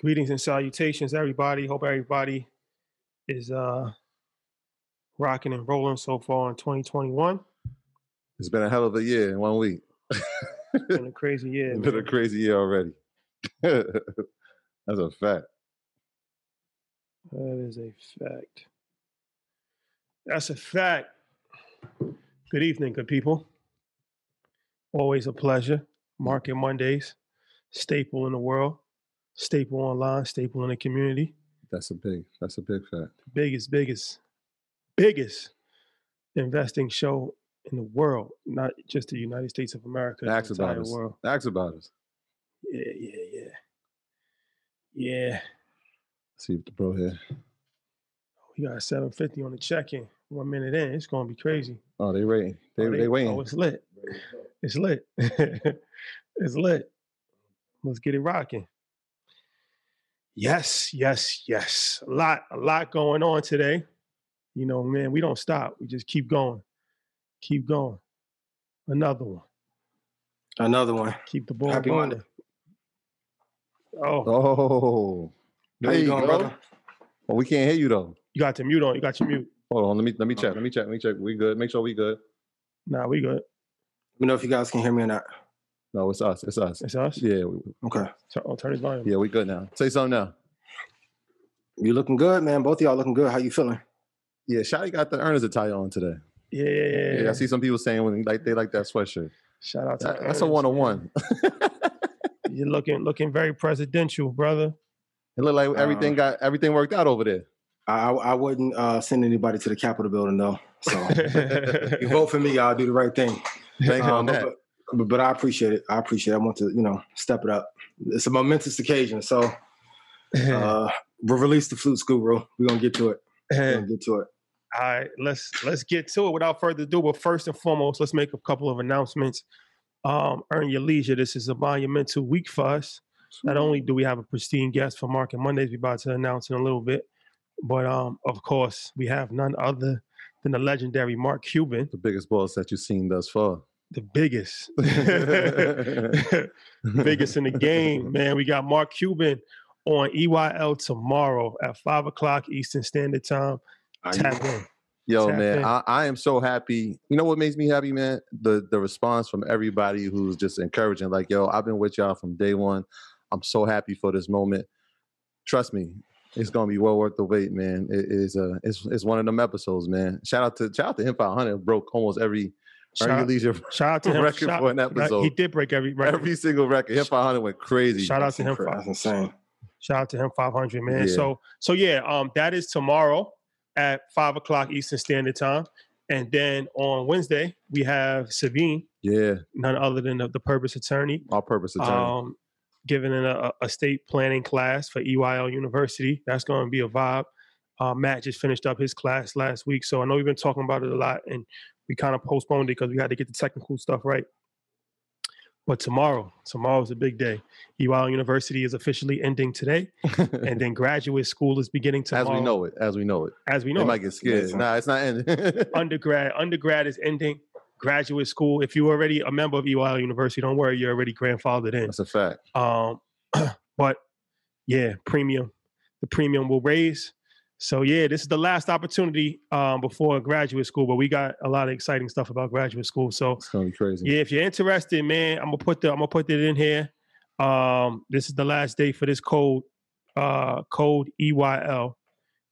Greetings and salutations, everybody. Hope everybody is uh, rocking and rolling so far in 2021. It's been a hell of a year in one week. It's been a crazy year. It's been a crazy year already. That's a fact. That is a fact. That's a fact. Good evening, good people. Always a pleasure. Market Mondays, staple in the world, staple online, staple in the community. That's a big. That's a big fact. biggest, biggest, biggest investing show in the world, not just the United States of America, the Ask about entire us. world. Ask about us. Yeah, yeah, yeah. Yeah. See if the bro here. We got 750 on the check-in. One minute in, it's gonna be crazy. Oh, they waiting. They Oh, they, oh, waiting. Oh, it's lit. It's lit. it's lit. Let's get it rocking. Yes, yes, yes. A lot, a lot going on today. You know, man, we don't stop. We just keep going. Keep going. Another one. Another one. Keep the ball Happy going. Monday. Oh, Oh, How you Hey, doing, bro. brother? well, we can't hear you though. you got to mute on. You got your mute. Hold on. Let me let me oh. check. Let me check. Let me check. We good. Make sure we good. Nah, we good. Let me know if you guys can hear me or not. No, it's us. It's us. It's us. Yeah, we, Okay. So, oh, turn his volume. yeah, we good now. Say something now. You looking good, man. Both of y'all looking good. How you feeling? Yeah, Shotty got the earners attire on today. Yeah, yeah, yeah. Yeah, I see some people saying when like they like that sweatshirt. Shout out to That- that's a Ernest, one on man. one. You're looking looking very presidential, brother. It looked like everything Uh, got everything worked out over there. I I, I wouldn't uh, send anybody to the Capitol building though. So you vote for me, I'll do the right thing. Thank you Um, on that. but, but I appreciate it. I appreciate. it. I want to you know step it up. It's a momentous occasion, so uh, we'll release the flute school, bro. We're gonna get to it. We're gonna get to it. All right, let's let's get to it without further ado. But first and foremost, let's make a couple of announcements. Um, earn your leisure. This is a monumental week for us. Not only do we have a pristine guest for Market Mondays, we're about to announce in a little bit, but um, of course, we have none other than the legendary Mark Cuban, The biggest boss that you've seen thus far. The biggest, biggest in the game, man. We got Mark Cuban on EYL tomorrow at five o'clock Eastern Standard Time. Tap in. Yo, Tap man, in. I, I am so happy. You know what makes me happy, man? The the response from everybody who's just encouraging. Like, yo, I've been with y'all from day one. I'm so happy for this moment. Trust me, It's gonna be well worth the wait, man. It is uh it's it's one of them episodes, man. Shout out to shout out to him 500 broke almost every Shout, Earn Your Leisure shout out to him. record Shout- for an like, episode. He did break every record. every single record. Hip 500 went crazy. Shout out to him. That's insane. Shout out to him, 500 man. Yeah. So so yeah, um, that is tomorrow at five o'clock Eastern Standard Time, and then on Wednesday we have Sabine, Yeah, none other than the, the Purpose Attorney, all purpose attorney. um, giving an, a, a state planning class for EYL University. That's going to be a vibe. Uh, Matt just finished up his class last week, so I know we've been talking about it a lot, and we kind of postponed it because we had to get the technical stuff right. But tomorrow, tomorrow's a big day. EYL University is officially ending today, and then graduate school is beginning tomorrow. as we know it, as we know it. as we They it. might get scared. Amazing. Nah, it's not ending. undergrad undergrad is ending. Graduate school. If you're already a member of EYL University, don't worry, you're already grandfathered in. That's a fact. Um, but yeah, premium. The premium will raise. So yeah, this is the last opportunity um, before graduate school, but we got a lot of exciting stuff about graduate school. So It's gonna be crazy. yeah, if you're interested, man, I'm gonna put the I'm gonna put it in here. Um, this is the last day for this code. Uh, code EYL.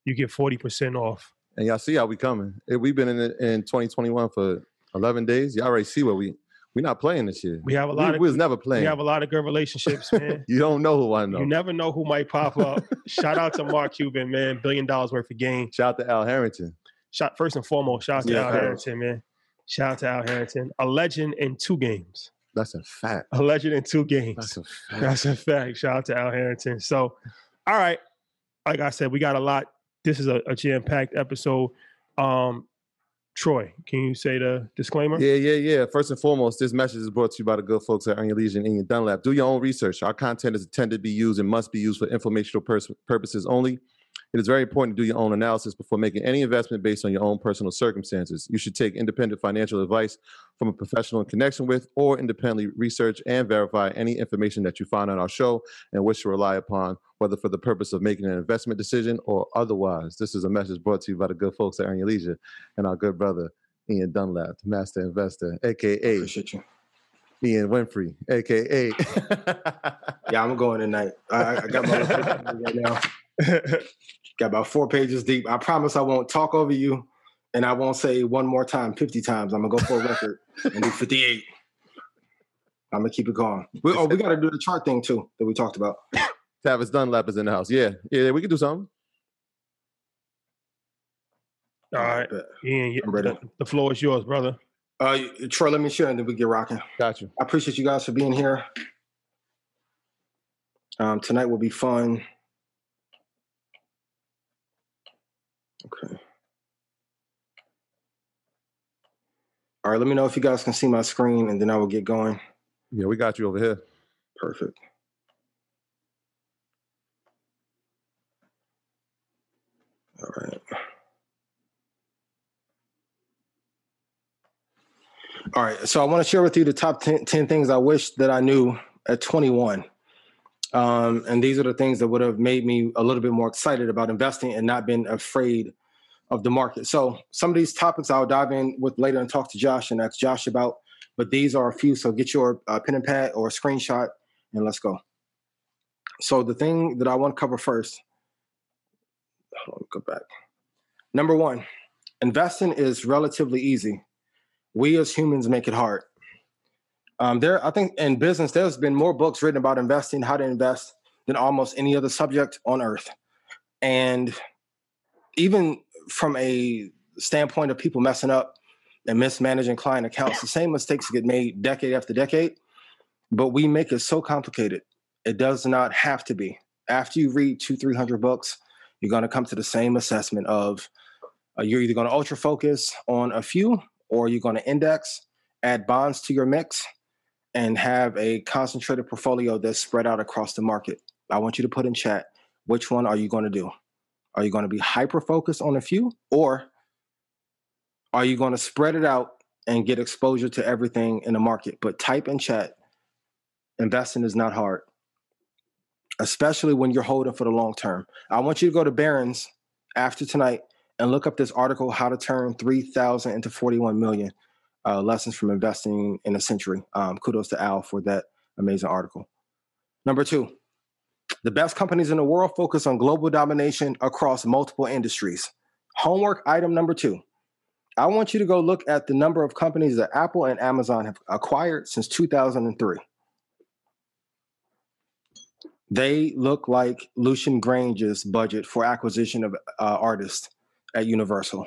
You get forty percent off. And y'all see how we coming. We've been in in 2021 for 11 days. Y'all already see where we we not playing this year. We have a We, lot of we was never playing. we have a lot of good relationships, man. you don't know who I know. You never know who might pop up. Shout out to Mark Cuban, man. Billion dollars worth of gain. Shout out to Al Harrington. Shout first and foremost, shout out to Yeah, Al facts. Harrington, man. Shout out to Al Harrington. A legend in two games. That's a fact. A legend in two games. That's a fact. That's a fact. Shout out to Al Harrington. So, all right. Like I said, we got a lot. This is a, a jam-packed episode. Um, Troy, can you say the disclaimer? Yeah, yeah, yeah. First and foremost, this message is brought to you by the good folks at Your Leisure and Ian Dunlap. Do your own research. Our content is intended to be used and must be used for informational pers- purposes only. It is very important to do your own analysis before making any investment based on your own personal circumstances. You should take independent financial advice from a professional in connection with, or independently research and verify any information that you find on our show and wish to rely upon, whether for the purpose of making an investment decision or otherwise. This is a message brought to you by the good folks at Earn Your Leisure and our good brother Ian Dunlap, master investor, aka Appreciate you. Ian Winfrey, aka. Yeah, I'm going tonight. I, I got my right now. Got about four pages deep. I promise I won't talk over you, and I won't say one more time 50 times. I'm gonna go for a record and do 58. I'm gonna keep it going. We, oh, we got to do the chart thing too that we talked about. Tavis Dunlap is in the house. Yeah, yeah, we can do something. All right. Bet. Ian, you- I'm ready. the, the floor is yours, brother. Uh, Troy, let me share, and then we get rocking. Got you. I appreciate you guys for being here. Um, tonight will be fun. Okay. All right, let me know if you guys can see my screen, and then I will get going. Yeah, we got you over here. Perfect. All right. All right. So I want to share with you the top 10, 10 things I wish that I knew at 21. Um, and these are the things that would have made me a little bit more excited about investing and not been afraid of the market. So some of these topics I'll dive in with later and talk to Josh and ask Josh about, but these are a few. So get your uh, pen and pad or a screenshot and let's go. So the thing that I want to cover first, hold on, go back. Number one, investing is relatively easy. We as humans make it hard. Um, there, I think in business, there's been more books written about investing, how to invest, than almost any other subject on earth. And even from a standpoint of people messing up and mismanaging client accounts, the same mistakes get made decade after decade, but we make it so complicated. It does not have to be. After you read two, three hundred books, you're going to come to the same assessment of uh, you're either going to ultra focus on a few, or you're going to index, add bonds to your mix, and have a concentrated portfolio that's spread out across the market. I want you to put in chat which one are you going to do? Are you going to be hyper focused on a few, or are you going to spread it out and get exposure to everything in the market? But type in chat investing is not hard, especially when you're holding for the long term. I want you to go to Barron's after tonight and look up this article, How to Turn 3,000 into 41 Million uh, Lessons from Investing in a Century. Um, kudos to Al for that amazing article. Number two, The best companies in the world focus on global domination across multiple industries. Homework item number two. I want you to go look at the number of companies that Apple and Amazon have acquired since 2003. They look like Lucian Grainge's budget for acquisition of uh, artists at Universal.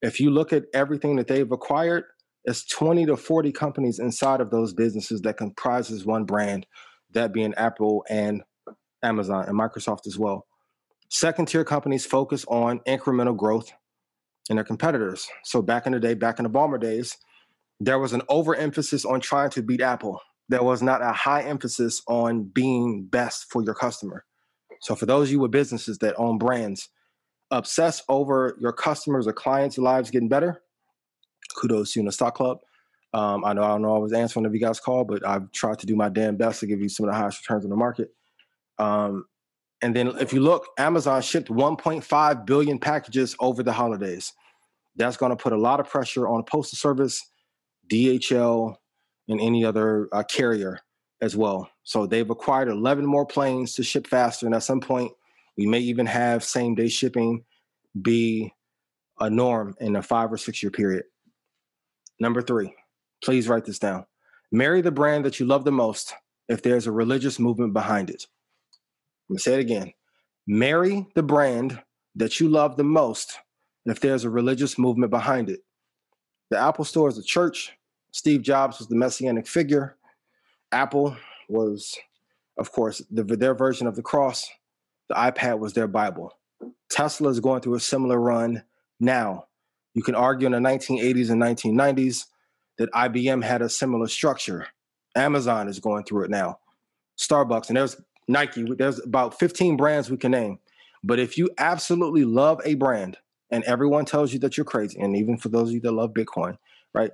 If you look at everything that they've acquired, it's 20 to 40 companies inside of those businesses that comprises one brand, that being Apple and Amazon and Microsoft as well. Second tier companies focus on incremental growth in their competitors. So back in the day, back in the Ballmer days, there was an overemphasis on trying to beat Apple. There was not a high emphasis on being best for your customer. So for those of you with businesses that own brands, obsess over your customers or clients' lives getting better. Kudos to you in the stock club. Um, I know I don't know I was answering if you guys call, but I've tried to do my damn best to give you some of the highest returns in the market. Um, and then if you look, Amazon shipped 1.5 billion packages over the holidays. That's going to put a lot of pressure on postal service, DHL, and any other uh, carrier as well. So they've acquired 11 more planes to ship faster, and at some point, we may even have same day shipping be a norm in a five or six year period. Number three, please write this down. Marry the brand that you love the most if there's a religious movement behind it. I'm gonna say it again. Marry the brand that you love the most if there's a religious movement behind it. The Apple Store is a church. Steve Jobs was the messianic figure. Apple was, of course, the, their version of the cross. The iPad was their Bible. Tesla is going through a similar run now. You can argue in the 1980s and 1990s that IBM had a similar structure. Amazon is going through it now. Starbucks, and there's Nike, there's about 15 brands we can name. But if you absolutely love a brand and everyone tells you that you're crazy, and even for those of you that love Bitcoin, right?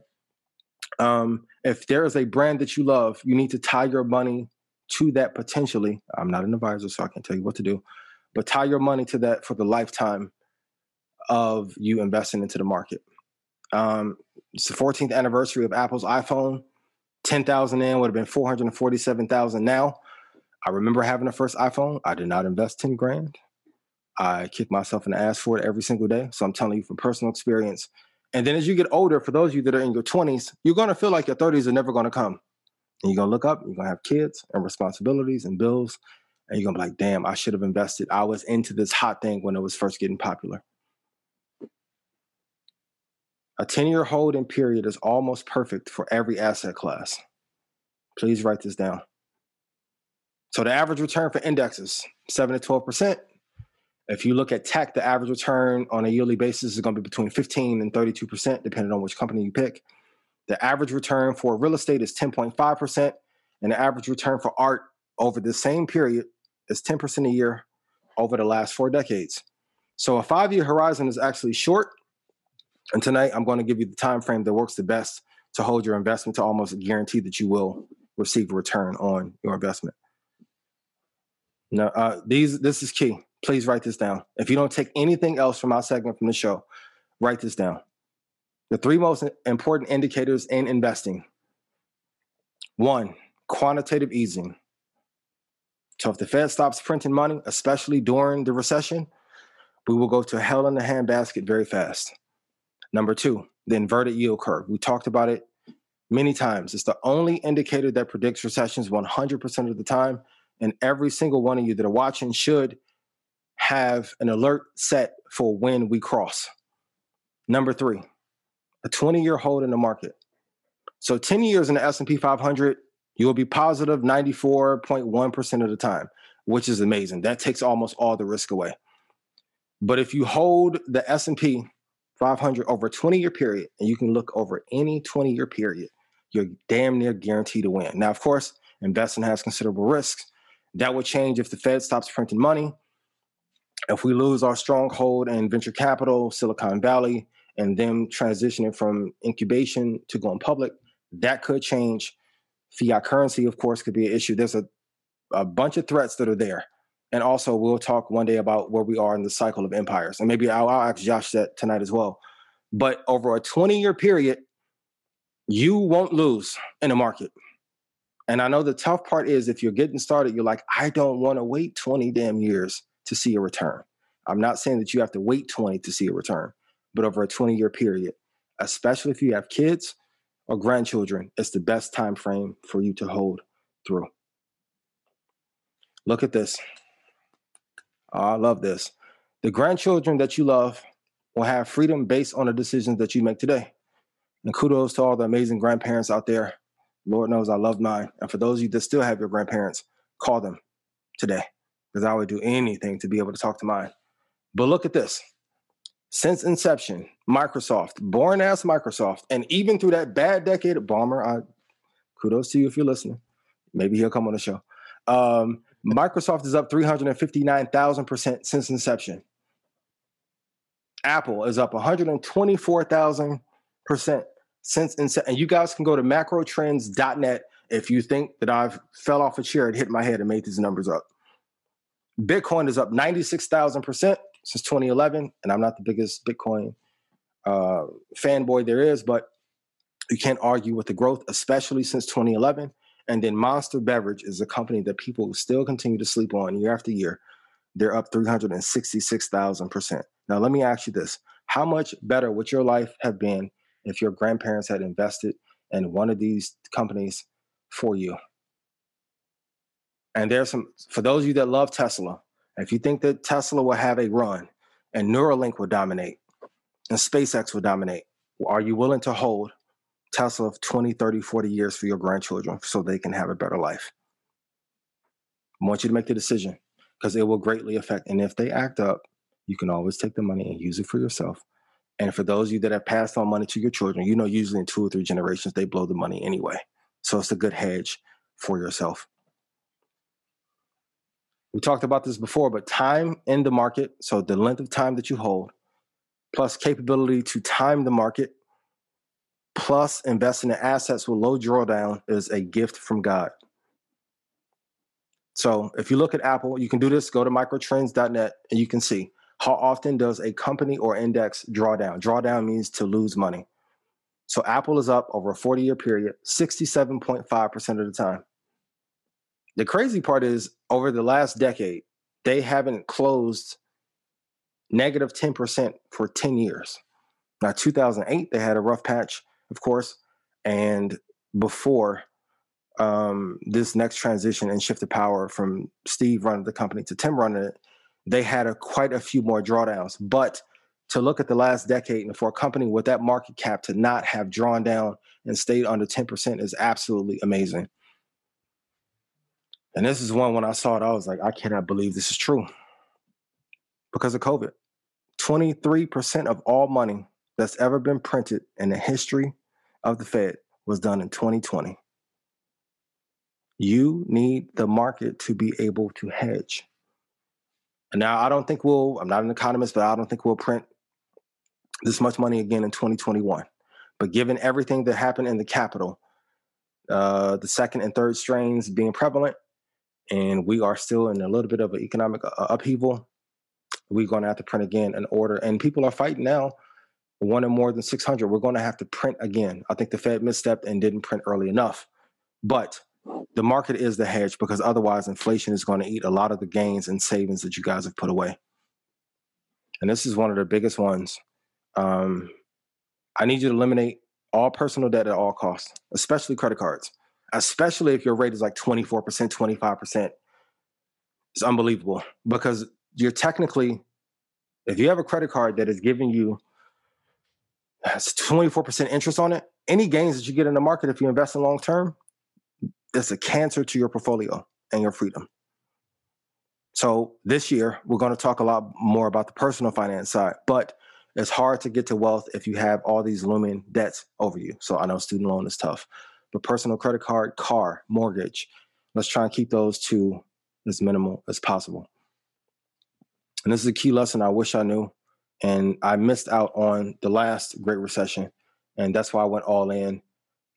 Um, if there is a brand that you love, you need to tie your money to that potentially. I'm not an advisor, so I can't tell you what to do, but tie your money to that for the lifetime of you investing into the market. Um, it's the 14th anniversary of Apple's iPhone. 10,000 in would have been 447,000 now. I remember having the first iPhone. I did not invest 10 grand. I kick myself in the ass for it every single day. So I'm telling you from personal experience. And then as you get older, for those of you that are in your 20s, you're going to feel like your 30s are never going to come. And you're gonna look up, you're gonna have kids and responsibilities and bills, and you're gonna be like, damn, I should have invested. I was into this hot thing when it was first getting popular. A 10 year holding period is almost perfect for every asset class. Please write this down. So the average return for indexes, 7 to 12%. If you look at tech, the average return on a yearly basis is going to be between 15 and 32%, depending on which company you pick. The average return for real estate is 10.5%, and the average return for art over the same period is 10% a year over the last four decades. So a five-year horizon is actually short. And tonight I'm going to give you the time frame that works the best to hold your investment to almost guarantee that you will receive a return on your investment. Now, uh, these this is key. Please write this down. If you don't take anything else from our segment from the show, write this down. The three most important indicators in investing one, quantitative easing. So if the Fed stops printing money, especially during the recession, we will go to hell in the handbasket very fast. Number two, the inverted yield curve. We talked about it many times. It's the only indicator that predicts recessions 100% of the time. And every single one of you that are watching should have an alert set for when we cross. Number three, a 20 year hold in the market. So 10 years in the S&P 500, you will be positive 94.1 of the time, which is amazing. That takes almost all the risk away. But if you hold the S&P 500 over a 20 year period, and you can look over any 20 year period, you're damn near guaranteed to win. Now, of course, investing has considerable risks. That would change if the Fed stops printing money. If we lose our stronghold in venture capital, Silicon Valley, and them transitioning from incubation to going public, that could change. Fiat currency, of course, could be an issue. There's a, a bunch of threats that are there. And also, we'll talk one day about where we are in the cycle of empires. And maybe I'll, I'll ask Josh that tonight as well. But over a 20 year period, you won't lose in the market. And I know the tough part is if you're getting started, you're like, I don't want to wait 20 damn years to see a return. I'm not saying that you have to wait 20 to see a return, but over a 20 year period, especially if you have kids or grandchildren, it's the best time frame for you to hold through. Look at this. Oh, I love this. The grandchildren that you love will have freedom based on the decisions that you make today. And kudos to all the amazing grandparents out there. Lord knows I love mine. And for those of you that still have your grandparents, call them today because I would do anything to be able to talk to mine. But look at this. Since inception, Microsoft, born as Microsoft, and even through that bad decade, Ballmer, I, kudos to you if you're listening. Maybe he'll come on the show. Um, Microsoft is up 359,000% since inception. Apple is up 124,000% since inception. And you guys can go to macrotrends.net if you think that I've fell off a chair and hit my head and made these numbers up. Bitcoin is up 96,000% since 2011. And I'm not the biggest Bitcoin uh, fanboy there is, but you can't argue with the growth, especially since 2011. And then Monster Beverage is a company that people still continue to sleep on year after year. They're up 366,000%. Now, let me ask you this How much better would your life have been if your grandparents had invested in one of these companies for you? And there's some, for those of you that love Tesla, if you think that Tesla will have a run and Neuralink will dominate and SpaceX will dominate, are you willing to hold Tesla of 20, 30, 40 years for your grandchildren so they can have a better life? I want you to make the decision because it will greatly affect. And if they act up, you can always take the money and use it for yourself. And for those of you that have passed on money to your children, you know, usually in two or three generations, they blow the money anyway. So it's a good hedge for yourself. We talked about this before, but time in the market, so the length of time that you hold, plus capability to time the market, plus investing in assets with low drawdown is a gift from God. So if you look at Apple, you can do this, go to macrotrends.net and you can see how often does a company or index draw down. Drawdown means to lose money. So Apple is up over a 40 year period, 67.5% of the time. The crazy part is over the last decade, they haven't closed negative 10% for 10 years. Now, 2008, they had a rough patch, of course, and before um, this next transition and shift of power from Steve running the company to Tim running it, they had a, quite a few more drawdowns. But to look at the last decade and for a company with that market cap to not have drawn down and stayed under 10% is absolutely amazing. And this is one when I saw it, I was like, I cannot believe this is true. Because of COVID. 23% of all money that's ever been printed in the history of the Fed was done in 2020. You need the market to be able to hedge. And now I don't think we'll, I'm not an economist, but I don't think we'll print this much money again in 2021. But given everything that happened in the capital, uh, the second and third strains being prevalent, and we are still in a little bit of an economic uh, upheaval. We're going to have to print again in order, and people are fighting now. One and more than 600, we're going to have to print again. I think the Fed misstepped and didn't print early enough. But the market is the hedge because otherwise, inflation is going to eat a lot of the gains and savings that you guys have put away. And this is one of the biggest ones. Um, I need you to eliminate all personal debt at all costs, especially credit cards especially if your rate is like 24%, 25%. It's unbelievable because you're technically, if you have a credit card that is giving you 24% interest on it, any gains that you get in the market if you invest in long term, it's a cancer to your portfolio and your freedom. So this year, we're going to talk a lot more about the personal finance side, but it's hard to get to wealth if you have all these looming debts over you. So I know student loan is tough but personal credit card, car, mortgage. Let's try and keep those two as minimal as possible. And this is a key lesson I wish I knew. And I missed out on the last Great Recession. And that's why I went all in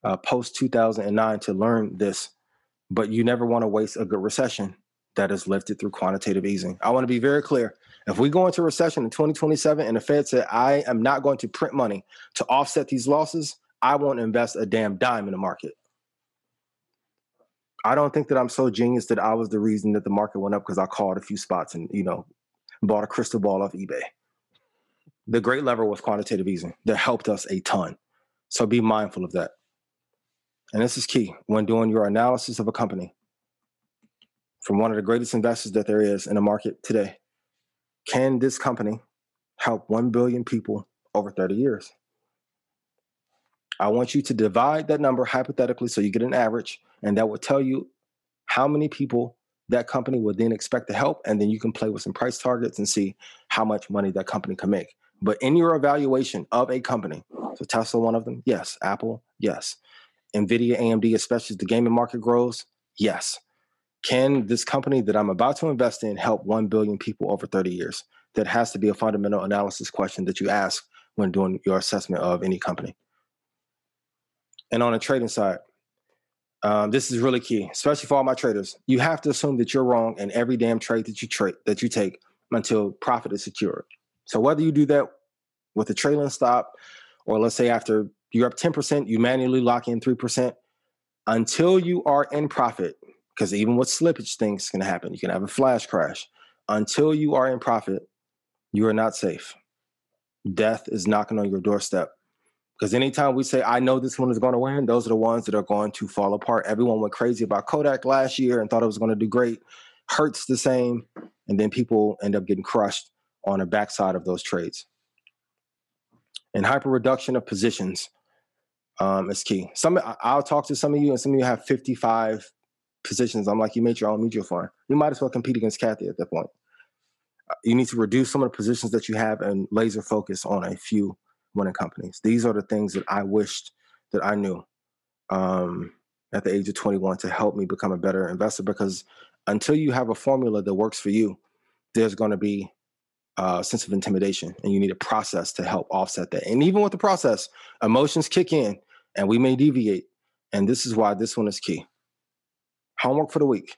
uh, post 2009 to learn this. But you never want to waste a good recession that is lifted through quantitative easing. I want to be very clear. If we go into recession in 2027 and the Fed said, I am not going to print money to offset these losses, I won't invest a damn dime in the market. I don't think that I'm so genius that I was the reason that the market went up because I called a few spots and you know bought a crystal ball off eBay. The great lever was quantitative easing that helped us a ton. So be mindful of that. And this is key when doing your analysis of a company from one of the greatest investors that there is in the market today. Can this company help 1 billion people over 30 years? I want you to divide that number hypothetically so you get an average, and that will tell you how many people that company would then expect to help. And then you can play with some price targets and see how much money that company can make. But in your evaluation of a company, so Tesla, one of them, yes. Apple, yes. Nvidia, AMD, especially as the gaming market grows, yes. Can this company that I'm about to invest in help 1 billion people over 30 years? That has to be a fundamental analysis question that you ask when doing your assessment of any company. And on the trading side, um, this is really key, especially for all my traders. You have to assume that you're wrong in every damn trade that you trade that you take until profit is secured. So whether you do that with a trailing stop, or let's say after you're up 10%, you manually lock in 3%, until you are in profit, because even with slippage, things can happen. You can have a flash crash. Until you are in profit, you are not safe. Death is knocking on your doorstep. Because anytime we say, I know this one is going to win, those are the ones that are going to fall apart. Everyone went crazy about Kodak last year and thought it was going to do great. Hurts the same. And then people end up getting crushed on the backside of those trades. And hyper reduction of positions um, is key. Some I'll talk to some of you, and some of you have 55 positions. I'm like, you made your own mutual fund. You might as well compete against Cathie at that point. Uh, you need to reduce some of the positions that you have and laser focus on a few winning companies. These are the things that I wished that I knew um, at the age of 21 to help me become a better investor. Because until you have a formula that works for you, there's going to be a sense of intimidation, and you need a process to help offset that. And even with the process, emotions kick in, and we may deviate. And this is why this one is key. Homework for the week.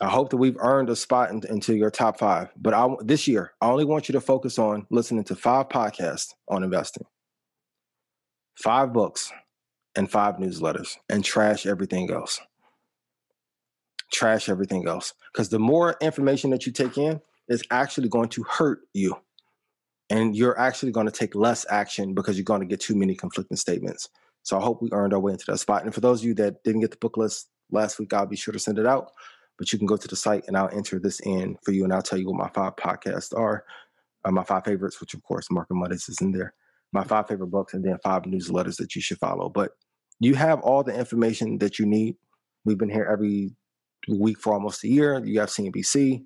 I hope that we've earned a spot in, into your top five. But I, this year, I only want you to focus on listening to five podcasts on investing, five books, and five newsletters, and trash everything else. Trash everything else. Because the more information that you take in is actually going to hurt you. And you're actually going to take less action because you're going to get too many conflicting statements. So I hope we earned our way into that spot. And for those of you that didn't get the book list last week, I'll be sure to send it out but you can go to the site and I'll enter this in for you and I'll tell you what my five podcasts are, uh, my five favorites, which of course Market Mondays is in there, my five favorite books, and then five newsletters that you should follow. But you have all the information that you need. We've been here every week for almost a year. You have CNBC.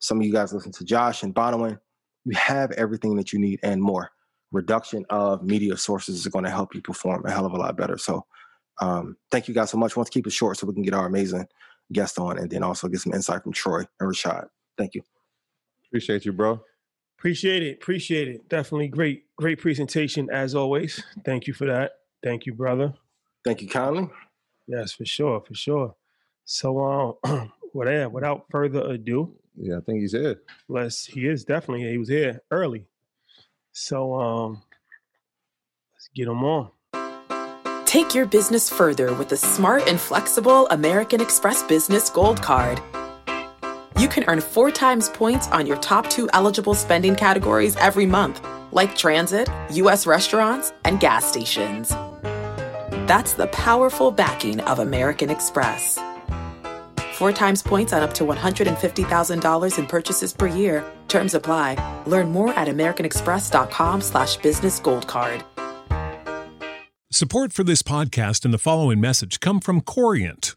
Some of you guys listen to Josh and Bonawyn. You have everything that you need and more. Reduction of media sources is going to help you perform a hell of a lot better. So, um, thank you guys so much. I want to keep it short so we can get our amazing guest on and then also get some insight from Troy and Rashad. Thank you. Appreciate you, bro. Appreciate it. Appreciate it. Definitely great, great presentation as always. Thank you for that. Thank you, brother. Thank you kindly. Yes, for sure, for sure. So, um, without without further ado, yeah, I think he's here. Let's. He is definitely. He was here early. So, um, let's get him on. Take your business further with the smart and flexible American Express Business Gold Card. You can earn four times points on your top two eligible spending categories every month, like transit, U.S. restaurants, and gas stations. That's the powerful backing of American Express. Four times points on up to $150,000 in purchases per year. Terms apply. Learn more at americanexpress.com slash business gold card. Support for this podcast and the following message come from Corient.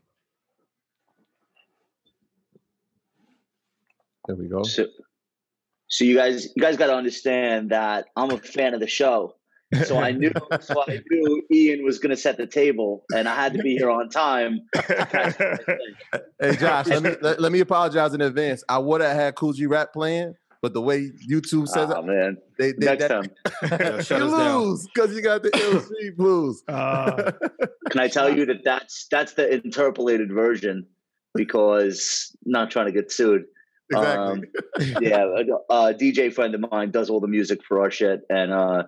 There we go. So, so you guys, you guys got to understand that I'm a fan of the show. So I knew, so I knew Ian was going to set the table, and I had to be here on time. Hey Josh, let me let, let me apologize in advance. I would have had Kool G Rap playing, but the way YouTube says Oh it, man, they, they next that, time. Yeah, you lose because you got the LC blues. Uh, Can I tell you that that's that's the interpolated version? Because not trying to get sued. Exactly. yeah, a, a DJ friend of mine does all the music for our shit, and uh,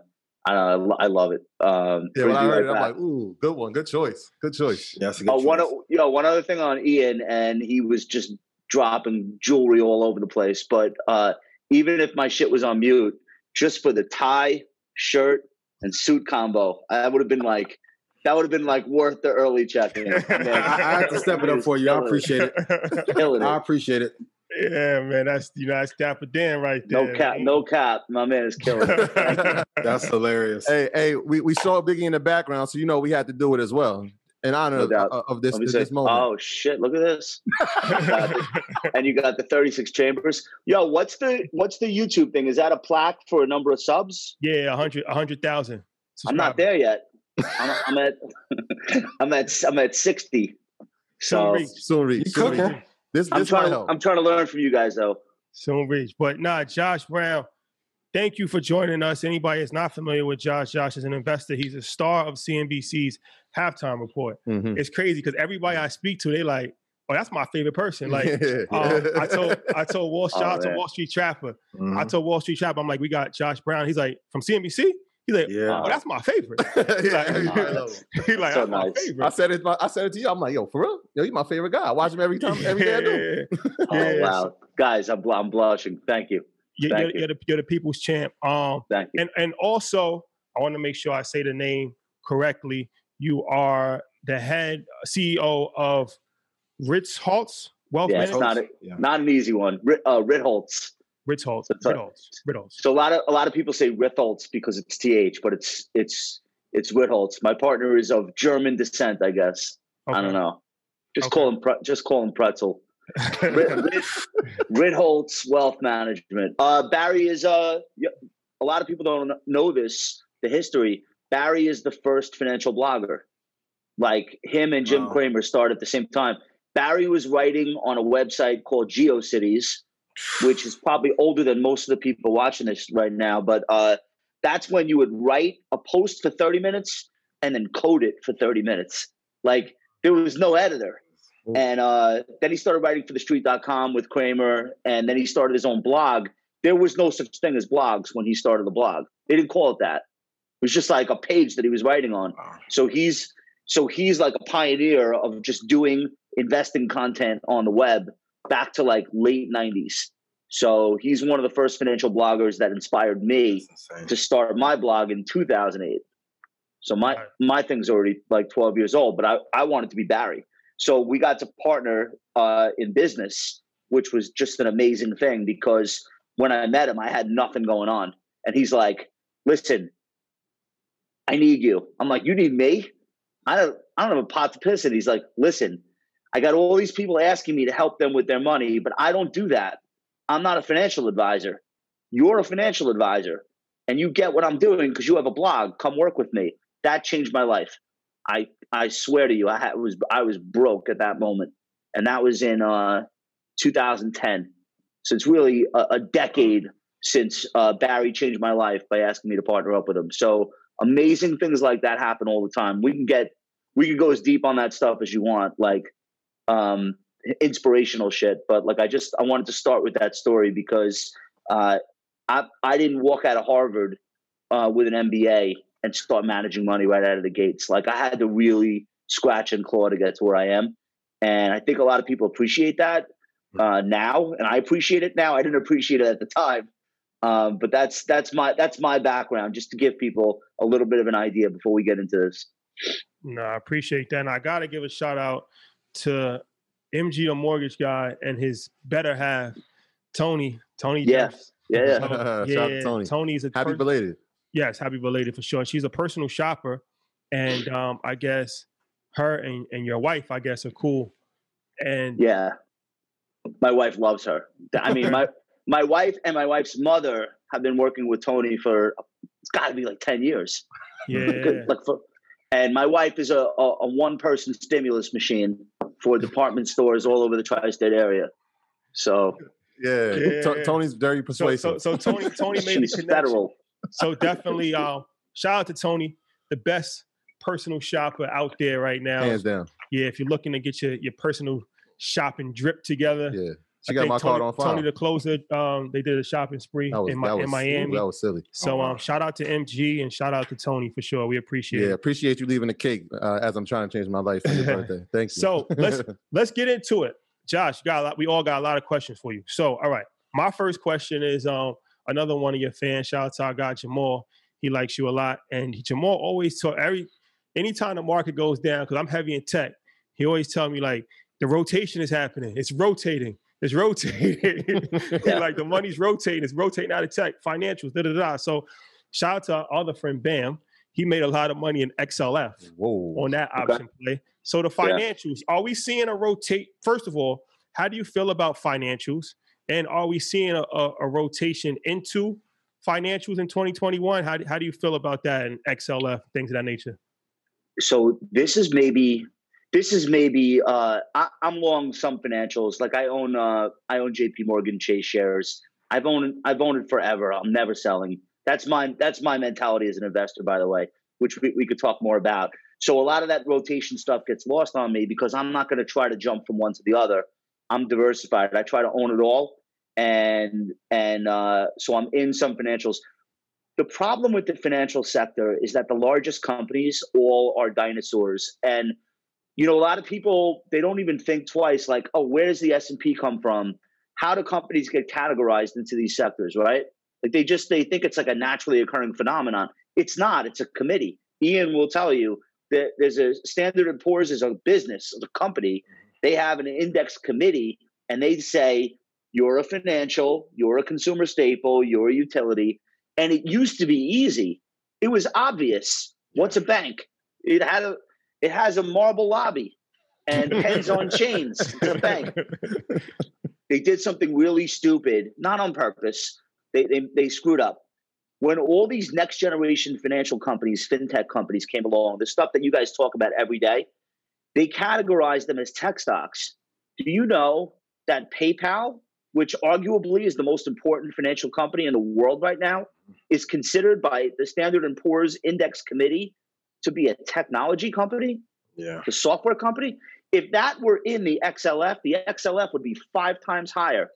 I, I love it. Um, yeah, when I heard right it, I'm like, ooh, good one, good choice, good choice. Yeah, that's Uh, one, you know, one other thing on Ian, and he was just dropping jewelry all over the place. But uh, even if my shit was on mute, just for the tie, shirt, and suit combo, I would have been like, that would have been like worth the early check-in. I, I have to step it up for you. I appreciate it. Killing I appreciate it. Yeah, man, that's you know that's Dapper Dan right there. No cap, no cap. My man is killing. That's hilarious. Hey, hey, we, we saw Biggie in the background, so you know we had to do it as well in honor No of, of this Let me of say, this moment. oh shit! Look at this. and you got the 36 chambers. Yo, what's the what's the YouTube thing? Is that a plaque for a number of subs? yeah, a hundred, a hundred thousand. I'm not there yet. I'm, I'm at I'm at I'm at 60. Soon So reach, Soon reach. You Soon cooking? Reach. This I'm this trying to help. I'm trying to learn from you guys though. soon reach. But nah, Josh Brown, thank you for joining us. Anybody that's not familiar with Josh, Josh is an investor. He's a star of CNBC's halftime report. Mhm. It's crazy because everybody I speak to, they like, oh, that's my favorite person. Like, um, I told I told Wall Street, Oh, I told. Wall Street Trapper. I Mhm. told Wall Street Trapper, I'm like, we got Josh Brown. He's like, from CNBC. He's like, Yeah. oh, that's my favorite. Yeah, everybody love him. He's like, So that's my nice. I favorite. said it. I said it to you. I'm like, yo, for real? Yo, you my favorite guy. I watch him every time, every day I do. Yeah. Oh Yeah, wow. Guys, I'm I'm blushing. Thank you. You're, Thank you're, you. you're the, you're the people's champ. Um, Thank you. and and also, I want to make sure I say the name correctly. You are the head CEO of Ritholtz Wealth Yeah, Management. not a, Yeah. not an easy one. Uh, Ritholtz. Right. Ritholtz. Ritholtz. So a lot of a lot of people say Ritholtz because it's th, but it's it's it's Ritholtz. My partner is of German descent, I guess. I don't know. Just Okay. call him pre- just call him Pretzel. Rit, Rit, Ritholtz Wealth Management. Uh, Barry is uh, a lot of people don't know this. The history. Barry is the first financial blogger. Like him and Jim Wow. Cramer started at the same time. Barry was writing on a website called GeoCities, which is probably older than most of the people watching this right now. But uh, that's when you would write a post for 30 minutes and then code it for 30 minutes. Like there was no editor. Ooh. And uh, then he started writing for thestreet.com with Cramer, and then he started his own blog. There was no such thing as blogs when he started the blog. They didn't call it that. It was just like a page that he was writing on. Wow. So he's so he's like a pioneer of just doing investing content on the web back to like late 90s. So he's one of the first financial bloggers that inspired me to start my blog in 2008. So my Right. my thing's already like 12 years old, but I, I wanted to be Barry. So we got to partner uh, in business, which was just an amazing thing because when I met him, I had nothing going on. And he's like, listen, I need you. I'm like, you need me? I don't I don't have a pot to piss in. He's like, listen, I got all these people asking me to help them with their money, but I don't do that. I'm not a financial advisor. You're a financial advisor and you get what I'm doing because you have a blog. Come work with me. That changed my life. I I swear to you, I had, was I was broke at that moment, and that was in uh, 2010. So it's really a, a decade since uh, Barry changed my life by asking me to partner up with him. So amazing things like that happen all the time. We can get we can go as deep on that stuff as you want, like um, inspirational shit. But like I just I wanted to start with that story because uh, I I didn't walk out of Harvard uh, with an MBA and start managing money right out of the gates. Like I had to really scratch and claw to get to where I am. and I think a lot of people appreciate that uh, now, and I appreciate it now. I didn't appreciate it at the time, um, but that's that's my that's my background, just to give people a little bit of an idea before we get into this. No, I appreciate that. And I got to give a shout out to MG, the mortgage guy, and his better half, Tony. Tony. Yeah. Jeffs. Yeah, yeah. So, Shout out to Tony. Tony's a Happy per- belated. Yes, happy belated for sure. She's a personal shopper, and um, I guess her and, and your wife, I guess, are cool. And Yeah. My wife loves her. I mean, my my wife and my wife's mother have been working with Tony for it's got to be like ten years. yeah, like for, and my wife is a, a, a one person stimulus machine for department stores all over the tri-state area. So Yeah. Yeah. To- Tony's very persuasive. so so Tony Tony made the connection. federal. So definitely, um, shout out to Tony, the best personal shopper out there right now. Hands down. Yeah, if you're looking to get your your personal shopping drip together, Yeah. She I got think my Tony, card on file. Tony the closer, um, they did a shopping spree was, in, my, was, in Miami. That was silly. So Uh-huh. um, shout out to MG and shout out to Tony for sure. We appreciate Yeah, it. appreciate you leaving the cake uh, as I'm trying to change my life for your birthday. Thank you. So let's let's get into it. Josh, got a lot, we all got a lot of questions for you. So, all right. My first question is um another one of your fans. Shout out to our guy Jamal. He likes you a lot. And Jamal always tell every anytime the market goes down, because I'm heavy in tech, he always tell me like the rotation is happening. It's rotating. It's rotating. Yeah. like the money's rotating. It's rotating out of tech, financials, da da da. So shout out to our other friend Bam. He made a lot of money in XLF Whoa. on that Okay. option play. So the Yeah. financials, are we seeing a rotate? First of all, how do you feel about financials? And are we seeing a, a, a rotation into financials in 2021? How, how do you feel about that and XLF, things of that nature? so this is maybe this is maybe uh I, i'm long some financials. Like i own uh i own jp morgan chase shares. I've owned i've owned it forever. I'm never selling. That's my that's my mentality as an investor by the way which we, we could talk more about. So a lot of that rotation stuff gets lost on me because i'm not going to try to jump from one to the other. I'm diversified. I try to own it all and and uh so i'm in some financials. The problem with the financial sector is that the largest companies all are dinosaurs. And you know a lot of people they don't even think twice like oh where does the s&p come from? How do companies get categorized into these sectors right? Like they just they think it's like a naturally occurring phenomenon. It's not. It's a committee. Ian will tell you that there's a standard and poor's is a business a company. Mm-hmm. They have an index committee and they say you're a financial you're a consumer staple you're a utility. And it used to be easy. It was obvious. What's a bank? It had a it has a marble lobby and pens on chains. It's a bank. They did something really stupid, not on purpose. They, they they screwed up. When all these next generation financial companies, fintech companies came along, the stuff that you guys talk about every day, they categorized them as tech stocks. Do you know that PayPal, which arguably is the most important financial company in the world right now, is considered by the Standard and Poor's Index Committee to be a technology company, Yeah. the software company. If that were in the XLF, the XLF would be five times higher.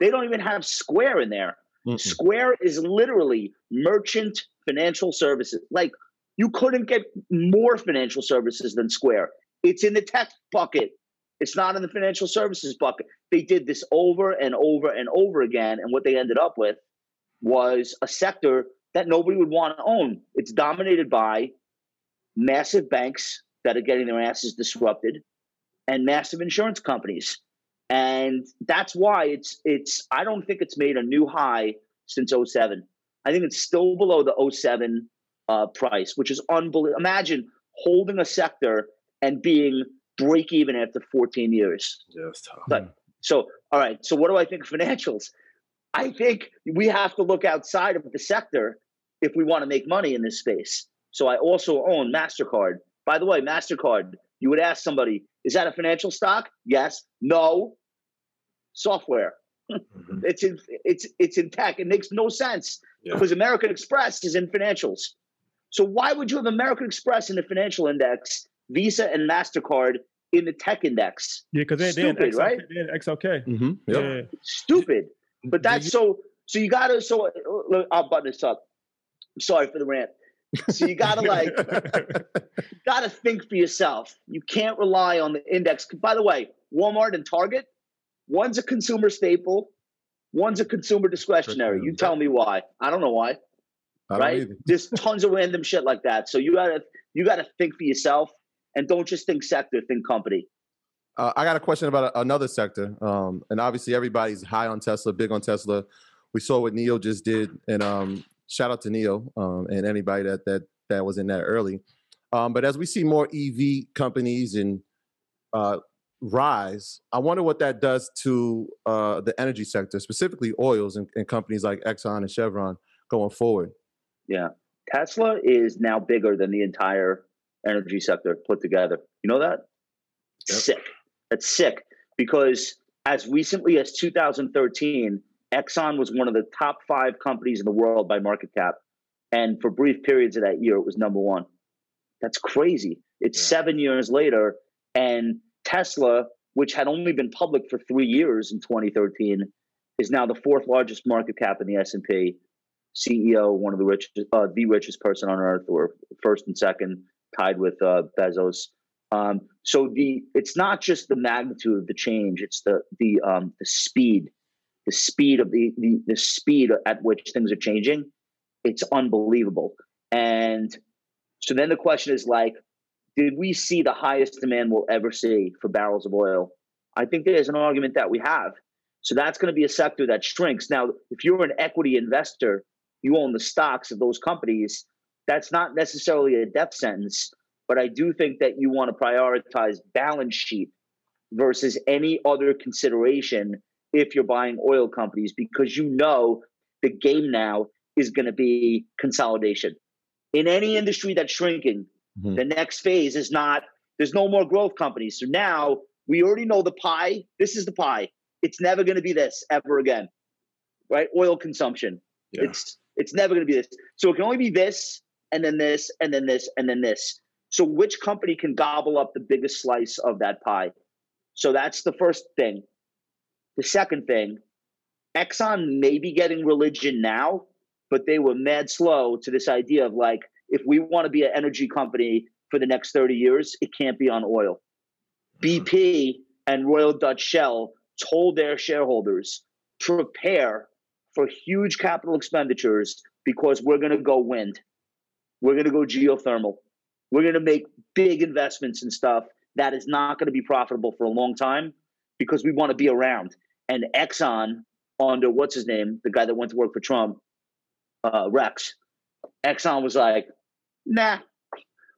They don't even have Square in there. Mm-mm. Square is literally merchant financial services. Like you couldn't get more financial services than Square. It's in the tech bucket. It's not in the financial services bucket. They did this over and over and over again. And what they ended up with was a sector that nobody would want to own. It's dominated by massive banks that are getting their asses disrupted and massive insurance companies. And that's why it's it's I don't think it's made a new high since 07. I think it's still below the 07 uh, price, which is unbelievable. Imagine holding a sector and being break even after 14 years. Yeah. But so, all right. So, what do I think of financials? I think we have to look outside of the sector if we want to make money in this space. So, I also own Mastercard. By the way, Mastercard. You would ask somebody, "Is that a financial stock?" Yes. No. Software. Mhm. It's in it's it's in tech. It makes no sense Yeah. because American Express is in financials. So why would you have American Express in the financial index, Visa and Mastercard in the tech index? Yeah, because they're, they're, in XLK, right? they're XLK. Mm-hmm. Yep. Yeah. Stupid. But that's so. So you gotta. So uh, I'll button this up. Sorry for the rant. So you gotta like, you gotta think for yourself. You can't rely on the index. By the way, Walmart and Target, one's a consumer staple, one's a consumer discretionary. You tell me why. I don't know why. right? There's tons of random shit like that. So you gotta you gotta think for yourself and don't just think sector, think company. Uh, I got a question about a, another sector, um, and obviously everybody's high on Tesla, big on Tesla. We saw what NIO just did, and um, shout out to NIO um, and anybody that that that was in that early. Um, but as we see more EV companies and uh, rise, I wonder what that does to uh, the energy sector, specifically oils and, and companies like Exxon and Chevron going forward. Yeah, Tesla is now bigger than the entire energy sector put together. You know that? Yep. Sick. That's sick because as recently as 2013, Exxon was one of the top five companies in the world by market cap. And for brief periods of that year, it was number one. That's crazy. It's yeah. seven years later, and Tesla, which had only been public for three years in 2013, is now the fourth largest market cap in the S&P. CEO, one of the richest, uh, the richest person on earth, or first and second, tied with uh, Bezos. Um, so the it's not just the magnitude of the change; it's the the um, the speed, the speed of the, the the speed at which things are changing. It's unbelievable. And so then the question is like, did we see the highest demand we'll ever see for barrels of oil? I think there's an argument that we have. So that's going to be a sector that shrinks. Now, if you're an equity investor, you own the stocks of those companies. That's not necessarily a death sentence, but I do think that you want to prioritize balance sheet versus any other consideration if you're buying oil companies because you know the game now is going to be consolidation. In any industry that's shrinking, mm-hmm. the next phase is not, there's no more growth companies. So now we already know the pie. This is the pie. It's never going to be this ever again, right? Oil consumption. Yeah. It's it's never going to be this. So it can only be this, and then this, and then this, and then this. So which company can gobble up the biggest slice of that pie? So that's the first thing. The second thing, Exxon may be getting religion now, but they were mad slow to this idea of like, if we want to be an energy company for the next 30 years, it can't be on oil. BP and Royal Dutch Shell told their shareholders, prepare for huge capital expenditures because we're going to go wind. We're going to go geothermal. We're going to make big investments and stuff that is not going to be profitable for a long time because we want to be around. And Exxon, under what's his name, the guy that went to work for Trump, uh, Rex, Exxon was like, nah,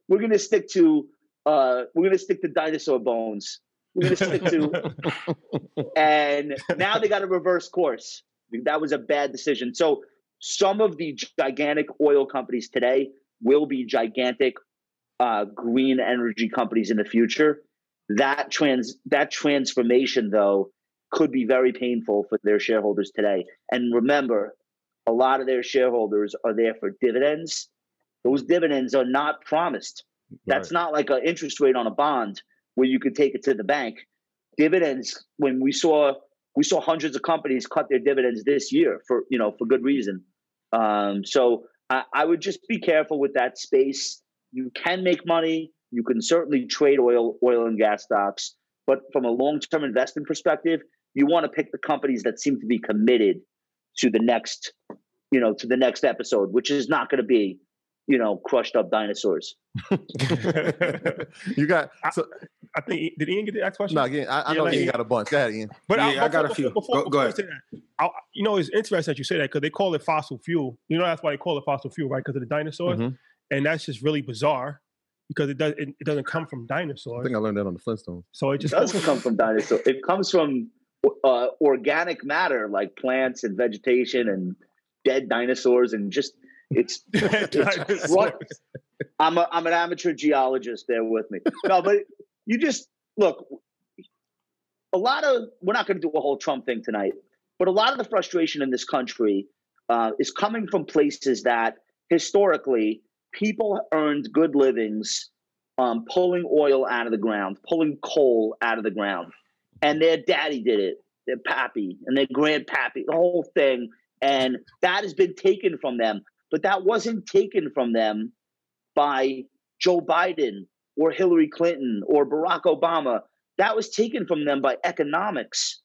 we're going to stick to uh, we're to stick to dinosaur bones. We're to stick to, and now they got a reverse course. That was a bad decision. So some of the gigantic oil companies today will be gigantic uh, green energy companies in the future. That trans that transformation though could be very painful for their shareholders today. And remember, a lot of their shareholders are there for dividends. Those dividends are not promised. That's not like an interest rate on a bond where you could take it to the bank. Dividends, when we saw we saw hundreds of companies cut their dividends this year for you know for good reason. Um, so I, I would just be careful with that space. You can make money. You can certainly trade oil, oil and gas stocks, but from a long-term investing perspective, you want to pick the companies that seem to be committed to the next, you know, to the next episode, which is not going to be you know, crushed up dinosaurs. you got. So, I, I, think did Ian get the next question? No, again, I, I yeah, know Ian got a bunch. Go ahead, Ian. But yeah, I, I got a few. Before, go, go ahead. That, I, you know, it's interesting that you say that because they call it fossil fuel. You know, that's why they call it fossil fuel, right? Because of the dinosaurs, mm-hmm. and that's just really bizarre because it does it, it, doesn't come from dinosaurs. I think I learned that on the Flintstones. So it just it doesn't come from dinosaurs. It comes from uh, organic matter like plants and vegetation and dead dinosaurs and just it's, it's what I'm a, I'm an amateur geologist there with me. No, but you just look a lot of we're not going to do a whole Trump thing tonight, but a lot of the frustration in this country uh, is coming from places that historically people earned good livings um, pulling oil out of the ground, pulling coal out of the ground, and their daddy did it, their pappy and their grandpappy, the whole thing, and that has been taken from them. But that wasn't taken from them by Joe Biden or Hillary Clinton or Barack Obama. That was taken from them by economics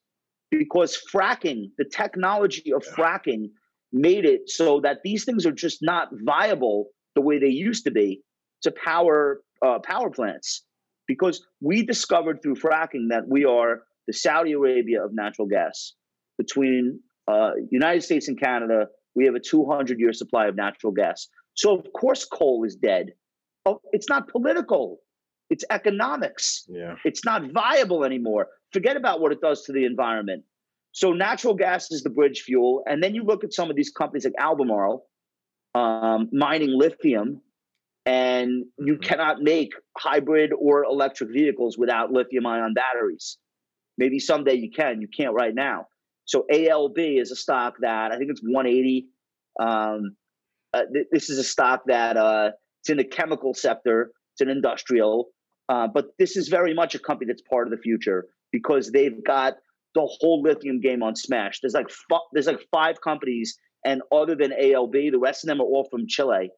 because fracking, the technology of fracking, made it so that these things are just not viable the way they used to be to power uh, power plants. Because we discovered through fracking that we are the Saudi Arabia of natural gas. Between uh, United States and Canada, we have a 200 year supply of natural gas. So of course coal is dead. Oh, it's not political. It's economics. Yeah. It's not viable anymore. Forget about what it does to the environment. So natural gas is the bridge fuel, and then you look at some of these companies like Albemarle, um, mining lithium, and you mm-hmm. cannot make hybrid or electric vehicles without lithium-ion batteries. Maybe someday you can. You can't right now. So ALB is a stock that I think it's 180. Um, uh, th- this is a stock that uh, it's in the chemical sector. It's an industrial, uh, but this is very much a company that's part of the future because they've got the whole lithium game on Smash. There's like there's like five companies, and other than ALB, the rest of them are all from Chile.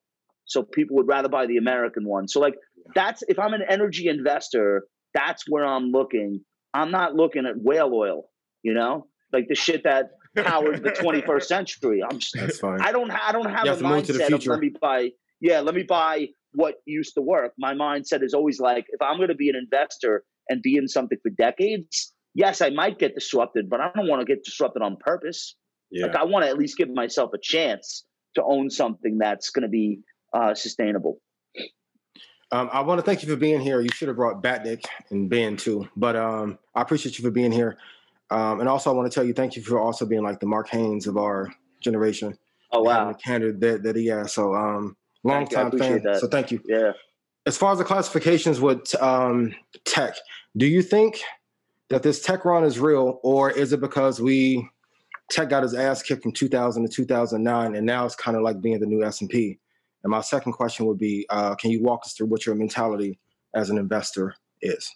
So people would rather buy the American one. So like that's if I'm an energy investor, that's where I'm looking. I'm not looking at whale oil, you know, like the shit that powered the 21st century. I'm just, that's fine. I don't I don't have, have a mindset of let me buy yeah let me buy what used to work. My mindset is always like if I'm going to be an investor and be in something for decades, yes, I might get disrupted, but I don't want to get disrupted on purpose. Yeah. Like I want to at least give myself a chance to own something that's going to be uh, sustainable. Um, I want to thank you for being here. You should have brought Batnick and Ben too, but um, I appreciate you for being here. Um, and also, I want to tell you thank you for also being like the Mark Haines of our generation. Oh wow, the candidate that, that he has. So um, long time fan. That. So thank you. Yeah. As far as the classifications with um, tech, do you think that this tech run is real, or is it because we tech got his ass kicked from 2000 to 2009, and now it's kind of like being the new S and P? And my second question would be, uh, can you walk us through what your mentality as an investor is?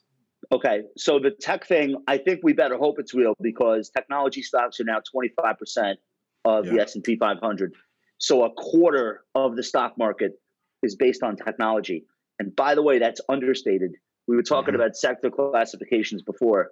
Okay, so the tech thing, I think we better hope it's real because technology stocks are now 25% of yeah. the S&P 500. So a quarter of the stock market is based on technology. And by the way, that's understated. We were talking mm-hmm. about sector classifications before.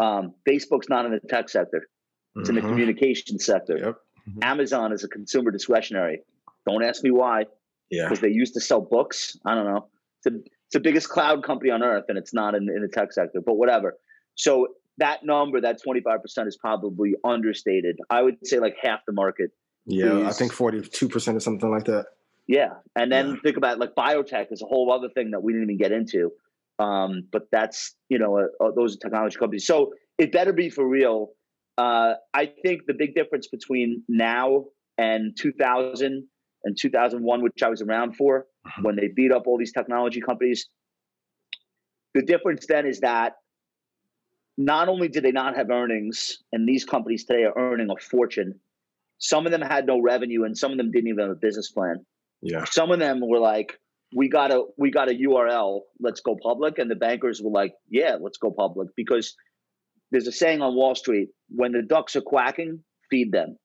Um, Facebook's not in the tech sector; it's mm-hmm. in the mm-hmm. communication sector. Yep. Mm-hmm. Amazon is a consumer discretionary. Don't ask me why. Yeah, because they used to sell books. I don't know. It's, a, it's the biggest cloud company on earth, and it's not in, in the tech sector. But whatever. So that number, that twenty five percent, is probably understated. I would say like half the market. Yeah, is, I think forty two percent or something like that. Yeah, and then yeah. think about like biotech is a whole other thing that we didn't even get into. Um, but that's you know uh, uh, those are technology companies. So it better be for real. Uh, I think the big difference between now and 2000 and 2001, which I was around for, mm-hmm. when they beat up all these technology companies, the difference then is that not only did they not have earnings, and these companies today are earning a fortune. Some of them had no revenue, and some of them didn't even have a business plan. Yeah. Some of them were like, we got a we got a URL, let's go public. And the bankers were like, yeah, let's go public because there's a saying on Wall Street: when the ducks are quacking, feed them.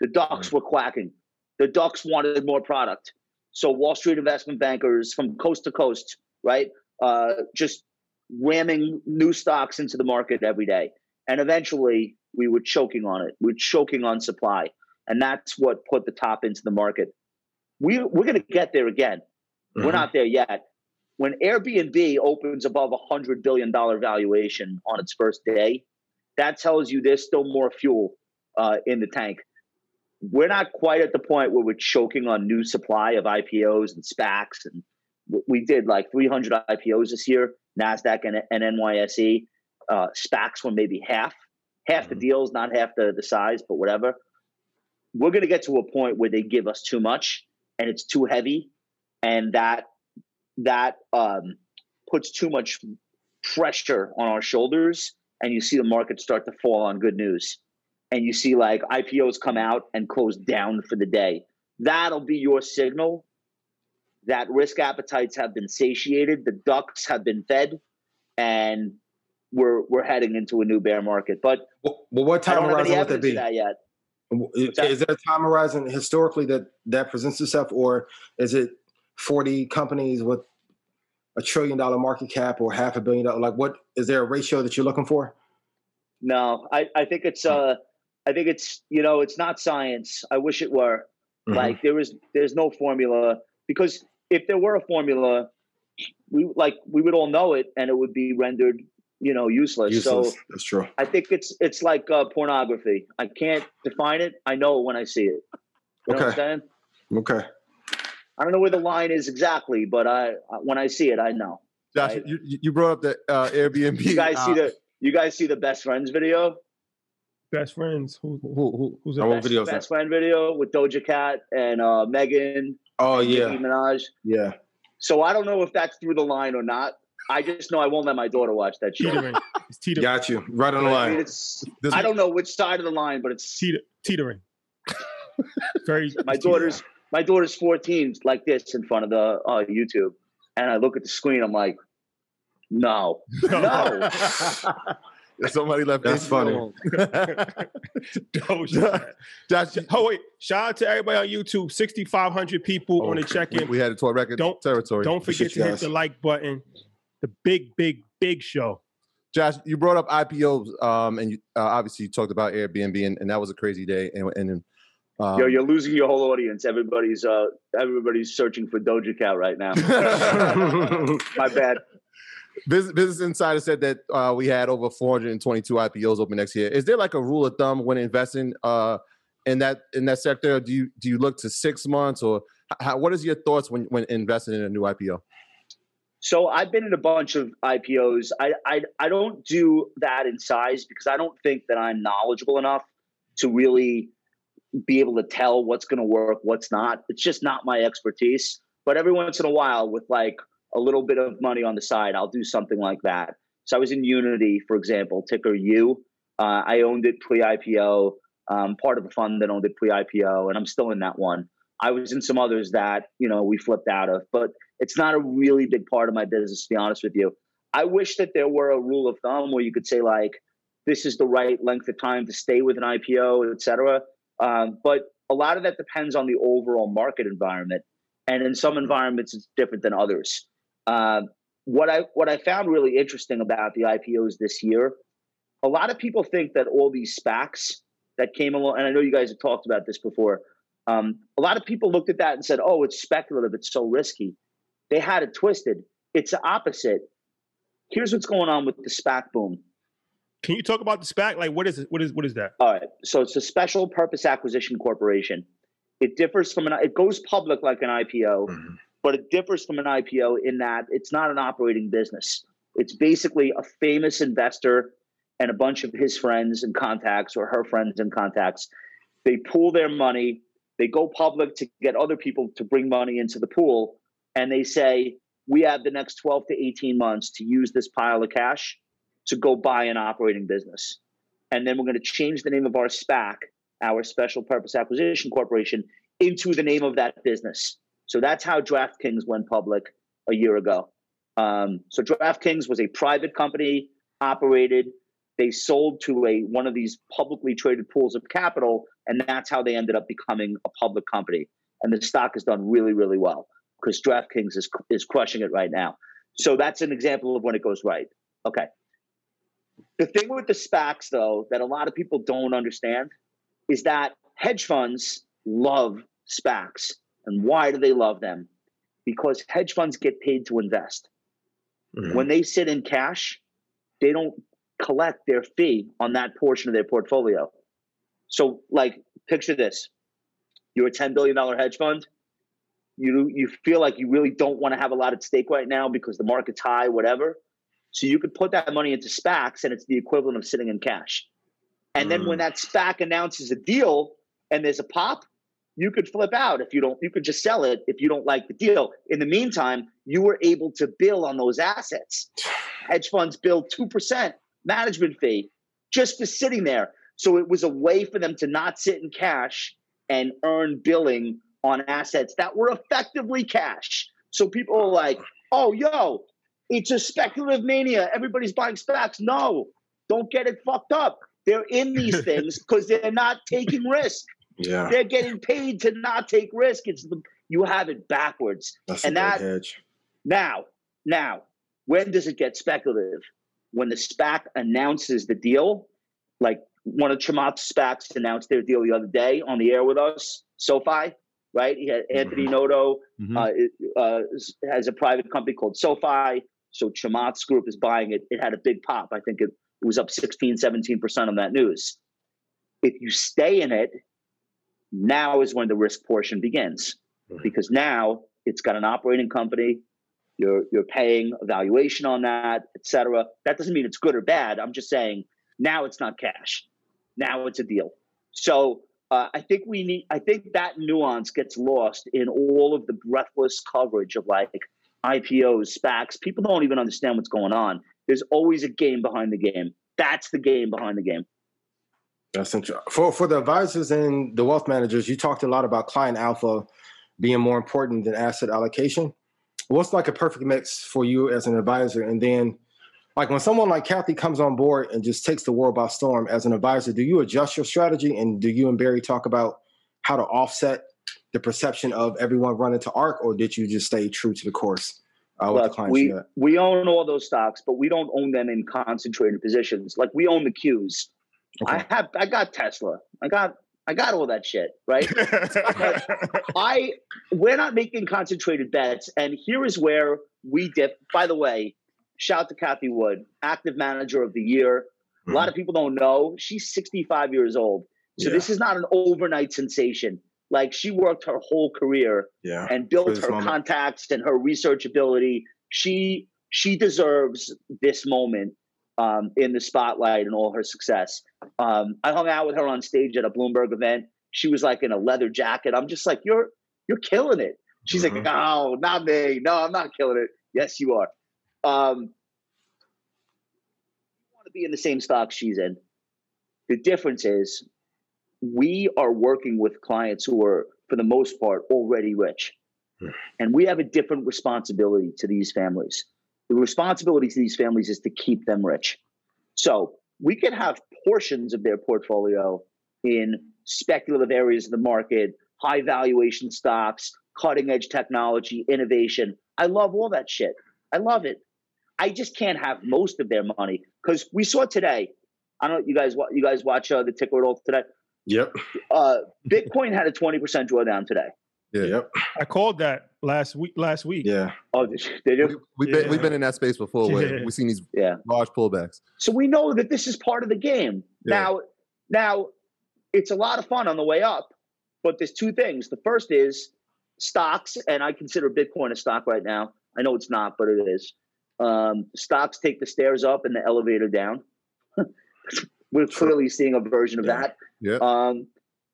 The ducks mm-hmm. were quacking. The ducks wanted more product. So Wall Street investment bankers from coast to coast, right, uh, just ramming new stocks into the market every day. And eventually, we were choking on it. We we're choking on supply, and that's what put the top into the market. We we're going to get there again. Mm-hmm. We're not there yet. When Airbnb opens above a hundred billion dollar valuation on its first day, that tells you there's still more fuel uh, in the tank. We're not quite at the point where we're choking on new supply of IPOs and SPACs, and we did like 300 IPOs this year, Nasdaq and, and NYSE. Uh, SPACs were maybe half, half mm-hmm. the deals, not half the the size, but whatever. We're going to get to a point where they give us too much and it's too heavy and that that um, puts too much pressure on our shoulders and you see the market start to fall on good news. And you see like ipos come out and close down for the day. That'll be your signal that risk appetites have been satiated the ducks have been fed and we're we're heading into a new bear market. But well, what time horizon would that be? that yet. Is there a time horizon historically that that presents itself or is it 40 companies with a trillion dollar market cap or half a billion dollar? Like, what is there a ratio that you're looking for? No, I, I think it's uh I think it's you know it's not science. I wish it were. Mm-hmm. Like there is there's no formula because if there were a formula, we like we would all know it and it would be rendered you know useless. useless. So that's true. I think it's it's like uh, pornography. I can't define it. I know it when I see it. You okay. Okay. I don't know where the line is exactly, but I when I see it, I know. Josh, right? you, you brought up the uh, Airbnb. You guys uh, see the you guys see the best friends video? Best friends. Who, who, who who's the best, videos best friend video with Doja Cat and uh, Megan. Oh and yeah, Nicki Minaj. Yeah. So I don't know if that's through the line or not. I just know I won't let my daughter watch that shit. Teetering. It's teetering. Got you right on the line. I, mean, it's, I don't know which side of the line, but it's Teeter, teetering. Very. my daughter's my daughter's 14, like this in front of the uh, YouTube, and I look at the screen. I'm like, no, no. Somebody left. That's funny. That's, oh wait! Shout out to everybody on YouTube. Sixty five hundred people oh, on the check in. We had it to our record don't, territory. Don't forget to hit the like button. The big, big, big show. Josh, you brought up IPOs, um, and you, uh, obviously you talked about Airbnb, and, and, that was a crazy day. And, and um, Yo, you're losing your whole audience. Everybody's uh, everybody's searching for Doja Cat right now. My bad. Business, Business Insider said that uh, we had over 422 IPOs open next year. Is there like a rule of thumb when investing uh, in that in that sector? Do you do you look to six months or how, what is your thoughts when when investing in a new IPO? So I've been in a bunch of IPOs. I, I I don't do that in size because I don't think that I'm knowledgeable enough to really be able to tell what's going to work, what's not. It's just not my expertise. But every once in a while, with like a little bit of money on the side, I'll do something like that. So I was in Unity, for example, ticker U. Uh, I owned it pre-IPO, um, part of the fund that owned it pre-IPO, and I'm still in that one. I was in some others that you know we flipped out of, but it's not a really big part of my business, to be honest with you. I wish that there were a rule of thumb where you could say like, this is the right length of time to stay with an IPO, et cetera. Um, but a lot of that depends on the overall market environment, and in some environments it's different than others. Uh, what I what I found really interesting about the IPOs this year, a lot of people think that all these SPACs that came along, and I know you guys have talked about this before. Um, a lot of people looked at that and said, "Oh, it's speculative. It's so risky." They had it twisted. It's the opposite. Here's what's going on with the SPAC boom. Can you talk about the SPAC? Like, what is it? What is what is that? All right. So it's a special purpose acquisition corporation. It differs from an. It goes public like an IPO, mm-hmm. but it differs from an IPO in that it's not an operating business. It's basically a famous investor and a bunch of his friends and contacts or her friends and contacts. They pool their money. They go public to get other people to bring money into the pool, and they say, "We have the next 12 to 18 months to use this pile of cash." To go buy an operating business. And then we're going to change the name of our SPAC, our Special Purpose Acquisition Corporation, into the name of that business. So that's how DraftKings went public a year ago. Um, so DraftKings was a private company operated. They sold to a one of these publicly traded pools of capital, and that's how they ended up becoming a public company. And the stock has done really, really well because DraftKings is is crushing it right now. So that's an example of when it goes right. Okay. The thing with the SPACs, though, that a lot of people don't understand is that hedge funds love SPACs. And why do they love them? Because hedge funds get paid to invest. Mm-hmm. When they sit in cash, they don't collect their fee on that portion of their portfolio. So, like, picture this you're a $10 billion hedge fund. You, you feel like you really don't want to have a lot at stake right now because the market's high, whatever. So you could put that money into SPACs and it's the equivalent of sitting in cash. And mm. then when mm. that SPAC announces a deal and there's a pop, you could flip out if you don't, you could just sell it if you don't like the deal. In the meantime, you were able to bill on those assets. Hedge funds bill 2% management fee just for sitting there. So it was a way for them to not sit in cash and earn billing on assets that were effectively cash. So people are like, oh, yo, it's a speculative mania. Everybody's buying SPACs. No, don't get it fucked up. They're in these things because they're not taking risk. Yeah. They're getting paid to not take risk. It's the you have it backwards. That's and that hedge. now, now, when does it get speculative? When the SPAC announces the deal, like one of Chamath's SPACs announced their deal the other day on the air with us, SoFi, right? He had Anthony Noto Mhm. uh, uh, has a private company called SoFi. So Chamath's group is buying it. It had a big pop. I think it, it was up 16, 17% on that news. If you stay in it, now is when the risk portion begins because now it's got an operating company. You're you're paying a valuation on that, et cetera. That doesn't mean it's good or bad. I'm just saying now it's not cash. Now it's a deal. So uh, I think we need. I think that nuance gets lost in all of the breathless coverage of like IPOs, SPACs. People don't even understand what's going on. There's always a game behind the game. That's the game behind the game. That's interesting. For for the advisors and the wealth managers, you talked a lot about client alpha being more important than asset allocation. What's like a perfect mix for you as an advisor? And then, like when someone like Cathie comes on board and just takes the world by storm as an advisor, do you adjust your strategy? And do you and Barry talk about how to offset the perception of everyone running to ARK, or did you just stay true to the course uh, with the Look, clients we we own all those stocks, but we don't own them in concentrated positions. Like we own the Qs. I have I got Tesla. I got I got all that shit, right? I we're not making concentrated bets, and here is where we dip. By the way, shout to Cathie Wood, active manager of the year. A lot of people don't know she's 65 years old, so Yeah. this is not an overnight sensation. Like she worked her whole career Yeah. and built her moment. contacts and her research ability. She she deserves this moment um, in the spotlight and all her success. Um, I hung out with her on stage at a Bloomberg event. She was like in a leather jacket. I'm just like, you're you're killing it. She's Mhm. like, no, not me. No, I'm not killing it. Yes, you are. Um, I want to be in the same stock she's in. The difference is we are working with clients who are, for the most part, already rich. And we have a different responsibility to these families. The responsibility to these families is to keep them rich. So we can have portions of their portfolio in speculative areas of the market, high valuation stocks, cutting edge technology, innovation. I love all that shit. I love it. I just can't have most of their money because we saw today. I don't know. You guys, you guys watch uh, the ticker at all today? Yep. Uh, Bitcoin had a twenty percent drawdown today. Yeah. Yep. I called that last week. Last week. Yeah. Oh, did you- did We, you? we've been Yeah. we've been in that space before where Yeah. we've seen these Yeah. large pullbacks. So we know that this is part of the game. Yeah. Now, now it's a lot of fun on the way up, but there's two things. The first is stocks, and I consider Bitcoin a stock right now. I know it's not, but it is. Um, stocks take the stairs up and the elevator down. We're clearly seeing a version of Yeah. that. Yeah. Um,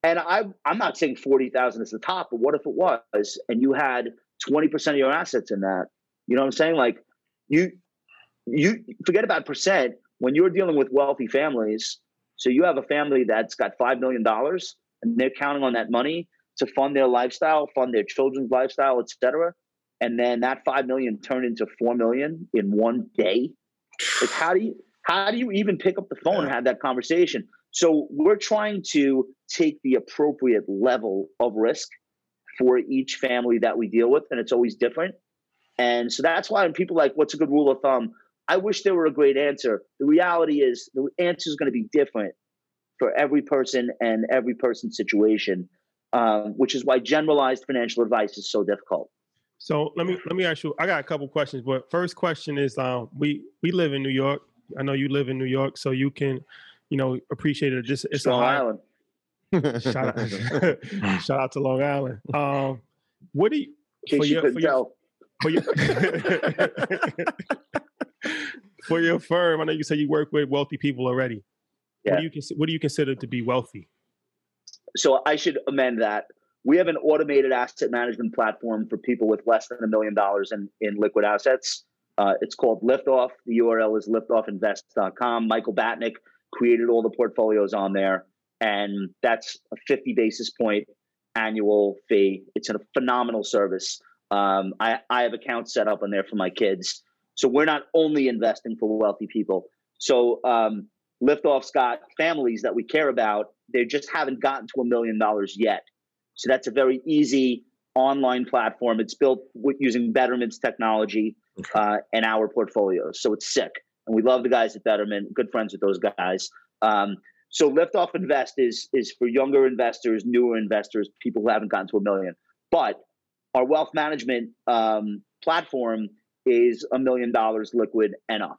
and I, I'm not saying forty thousand is the top, but what if it was, and you had twenty percent of your assets in that? You know what I'm saying? Like you, you forget about percent when you're dealing with wealthy families. So you have a family that's got five million dollars, and they're counting on that money to fund their lifestyle, fund their children's lifestyle, et cetera. And then that five million turned into four million in one day. Like how do you how do you even pick up the phone and have that conversation? So we're trying to take the appropriate level of risk for each family that we deal with, and it's always different. And so that's why when people are like, what's a good rule of thumb? I wish there were a great answer. The reality is the answer is going to be different for every person and every person's situation, um, which is why generalized financial advice is so difficult. So let me let me ask you. I got a couple questions, but first question is: um, we we live in New York. I know you live in New York, so you can, you know, appreciate it. Just it's Long a Island. shout out, shout out to Long Island. Um, what do you In case you couldn't for your for your firm? I know you say you work with wealthy people already. What Yeah. do you what do you consider to be wealthy? So I should amend that. We have an automated asset management platform for people with less than a million dollars in, in liquid assets. Uh, it's called Liftoff. The URL is liftoffinvest.com. Michael Batnick created all the portfolios on there, and that's a 50 basis point annual fee. It's a phenomenal service. Um, I, I have accounts set up on there for my kids. So we're not only investing for wealthy people. So um, Liftoff's got families that we care about. They just haven't gotten to a million dollars yet. So that's a very easy online platform. It's built using Betterment's technology uh, and our portfolios. So it's sick. And we love the guys at Betterment, good friends with those guys. Um, so Liftoff Invest is, is for younger investors, newer investors, people who haven't gotten to a million. But our wealth management um, platform is a million dollars liquid and up.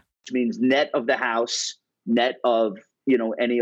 Which means net of the house, net of, you know, any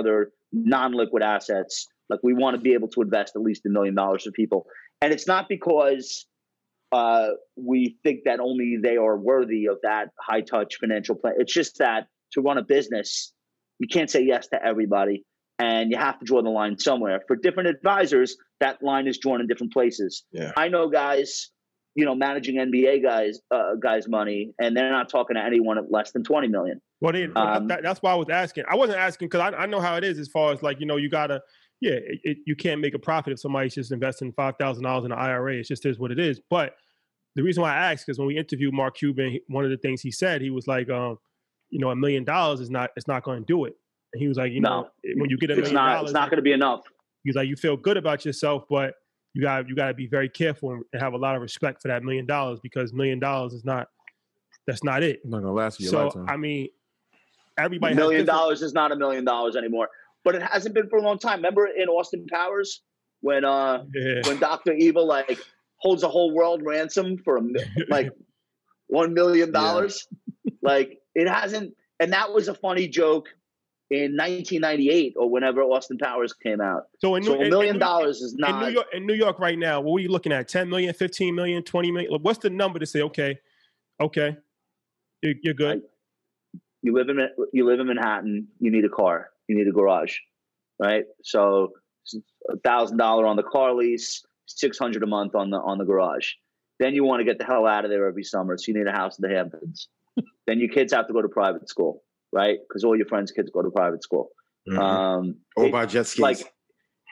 Other non-liquid assets. Like we want to be able to invest at least a million dollars for people, and it's not because uh, we think that only they are worthy of that high-touch financial plan. It's just that to run a business, you can't say yes to everybody, and you have to draw the line somewhere. For different advisors, that line is drawn in different places. Yeah. I know guys, you know, managing NBA guys, uh, guys' money, and they're not talking to anyone at less than twenty million. Well, then, Um, that, that's why I was asking. I wasn't asking because I, I know how it is as far as like you know you gotta yeah it, it, you can't make a profit if somebody's just investing five thousand dollars in an IRA. It's just is what it is. But the reason why I asked is when we interviewed Mark Cuban, one of the things he said he was like, um, you know, a million dollars is not it's not going to do it. And he was like, you know, when you get a It's million not. dollars, It's not going to be enough. he's like, you feel good about yourself, but you got you got to be very careful and have a lot of respect for that million dollars because million dollars is not that's not it. Not gonna last you your So lifetime. I mean, everybody A has million dollars is not a million dollars anymore. But it hasn't been for a long time. Remember in Austin Powers when uh Yeah. when Doctor Evil like holds a whole world ransom for a, like one million dollars? Like it hasn't, and that was a funny joke in 1998 or whenever Austin Powers came out. So, in So a million in dollars is in New not. York, in New York right now, what are you looking at? 10 million, 15 million, 20 million? What's the number to say, okay, okay, you're, you're good? You live in you live in Manhattan. You need a car. You need a garage, right? So a thousand dollar on the car lease, six hundred a month on the on the garage. Then you want to get the hell out of there every summer, so you need a house in the Hamptons. then your kids have to go to private school, right? Because all your friends' kids go to private school. Mhm. Um, or it- by jet skis. like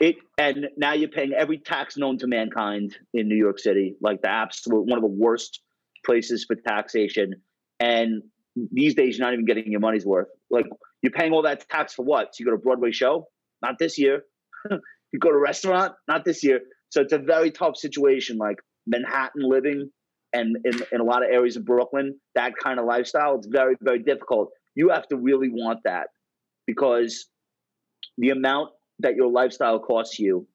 it and now you're paying every tax known to mankind in new york city like the absolute one of the worst places for taxation and these days you're not even getting your money's worth like you're paying all that tax for what so you go to a broadway show not this year you go to a restaurant not this year so it's a very tough situation like manhattan living and in, in a lot of areas of brooklyn that kind of lifestyle it's very very difficult you have to really want that because the amount that your lifestyle costs you,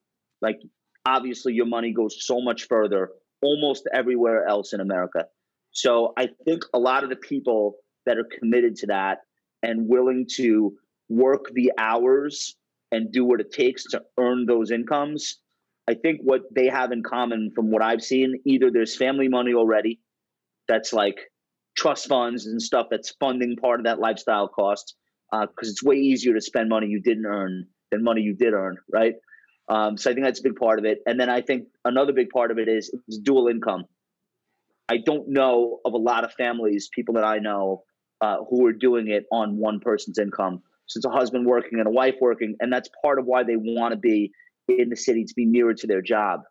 like obviously your money goes so much further almost everywhere else in America. So I think a lot of the people that are committed to that and willing to work the hours and do what it takes to earn those incomes I think what they have in common from what I've seen, either there's family money already, that's like trust funds and stuff that's funding part of that lifestyle cost, because it's way easier to spend money you didn't earn than money you did earn, right? Um, so I think that's a big part of it. And then I think another big part of it is, is dual income. I don't know of a lot of families, people that I know, uh, who are doing it on one person's income. So it's a husband working and a wife working, and that's part of why they want to be in the city to be nearer to their job.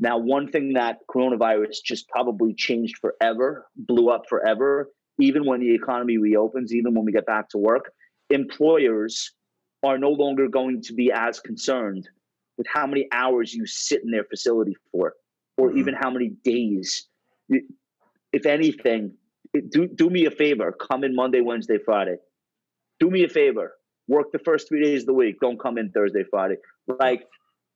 Now, one thing that coronavirus just probably changed forever, blew up forever, even when the economy reopens, even when we get back to work, employers are no longer going to be as concerned with how many hours you sit in their facility for, or Mm-hmm. even how many days. If anything, do do me a favor. Come in Monday, Wednesday, Friday. Do me a favor. Work the first three days of the week. Don't come in Thursday, Friday. Like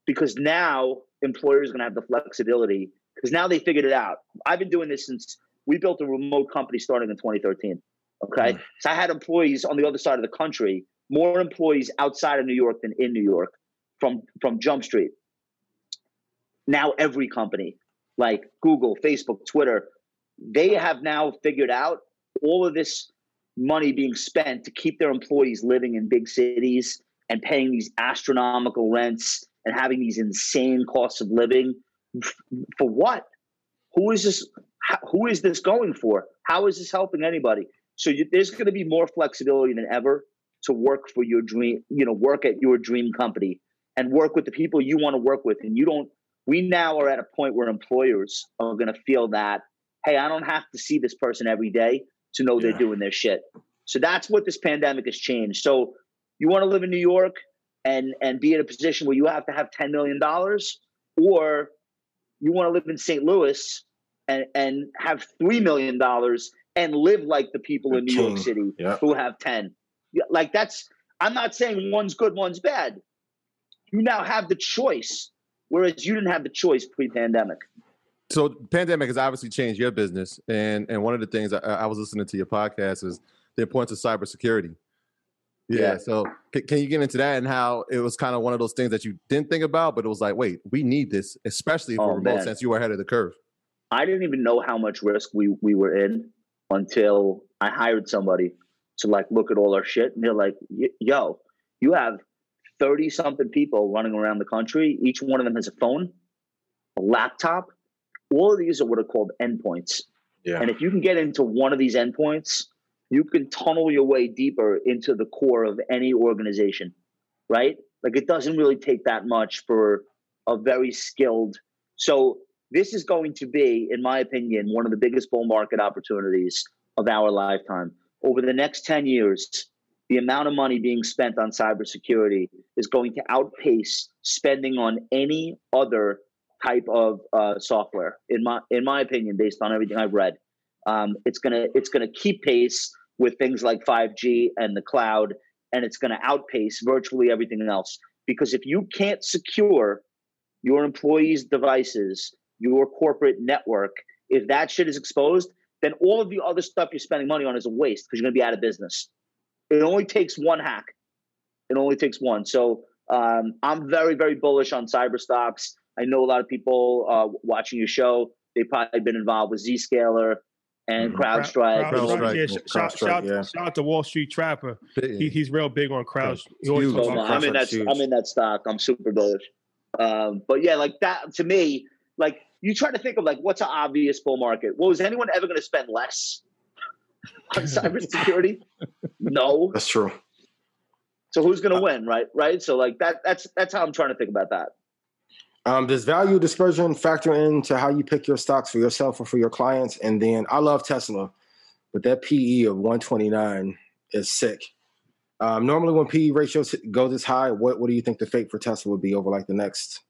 because now employers are going to have the flexibility because now they figured it out. I've been doing this since we built a remote company starting in 2013. Okay, mm. so I had employees on the other side of the country, more employees outside of New York than in New York from from Jump Street. Now every company like Google, Facebook, Twitter, they have now figured out all of this money being spent to keep their employees living in big cities and paying these astronomical rents and having these insane costs of living for what? Who is this who is this going for? How is this helping anybody? So you, there's going to be more flexibility than ever to work for your dream you know work at your dream company and work with the people you want to work with. And you don't we now are at a point where employers are going to feel that hey i don't have to see this person every day to know they're doing their shit. So that's what this pandemic has changed. So you want to live in new york and and be in a position where you have to have 10 million dollars or you want to live in st louis and and have 3 million dollars and live like the people in new york city Yeah. who have 10 Yeah, like that's i'm not saying one's good one's bad you now have the choice whereas you didn't have the choice pre-pandemic So pandemic has obviously changed your business, and and one of the things I, I was listening to your podcast is the importance of cybersecurity. Yeah. Yeah. So c- can you get into that and how it was kind of one of those things that you didn't think about, but it was like, wait, we need this, especially for Oh, remote, man. since you were ahead of the curve. I didn't even know how much risk we we were in until I hired somebody to like look at all our shit, and they're like, "Yo, you have thirty something people running around the country. Each one of them has a phone, a laptop. All of these are what are called endpoints. Yeah. And if you can get into one of these endpoints, you can tunnel your way deeper into the core of any organization, right? Like it doesn't really take that much for a very skilled. So this is going to be, in my opinion, one of the biggest bull market opportunities of our lifetime. Over the next 10 years, the amount of money being spent on cybersecurity is going to outpace spending on any other type of uh, software. In my in my opinion, based on everything I've read, um, it's gonna it's gonna keep pace with things like 5G and the cloud, and it's gonna outpace virtually everything else. Because if you can't secure your employees' devices, your corporate network, if that shit is exposed, then all of the other stuff you're spending money on is a waste because you're to be out of business. It only takes one hack. It only takes one. So um, I'm very, very bullish on cyber stocks. I know a lot of people uh, watching your show. They've probably been involved with Zscaler and CrowdStrike. CrowdStrike, yeah, sh- CrowdStrike, shout, shout, yeah. shout out to Wall Street Trapper. He, he's real big on crowd. He always So I'm in that. Huge. I'm in that stock. I'm super bullish. Um, but yeah, like that to me, like you try to think of like what's an obvious bull market. Well, is anyone ever going to spend less on cybersecurity? no. That's true. So who's going to win, right? Right. So like that. That's that's how I'm trying to think about that. Um, does value dispersion factor into how you pick your stocks for yourself or for your clients? And then I love Tesla, but that PE of 129 is sick. Um, normally, when PE ratios go this high, what what do you think the fate for Tesla would be over like the next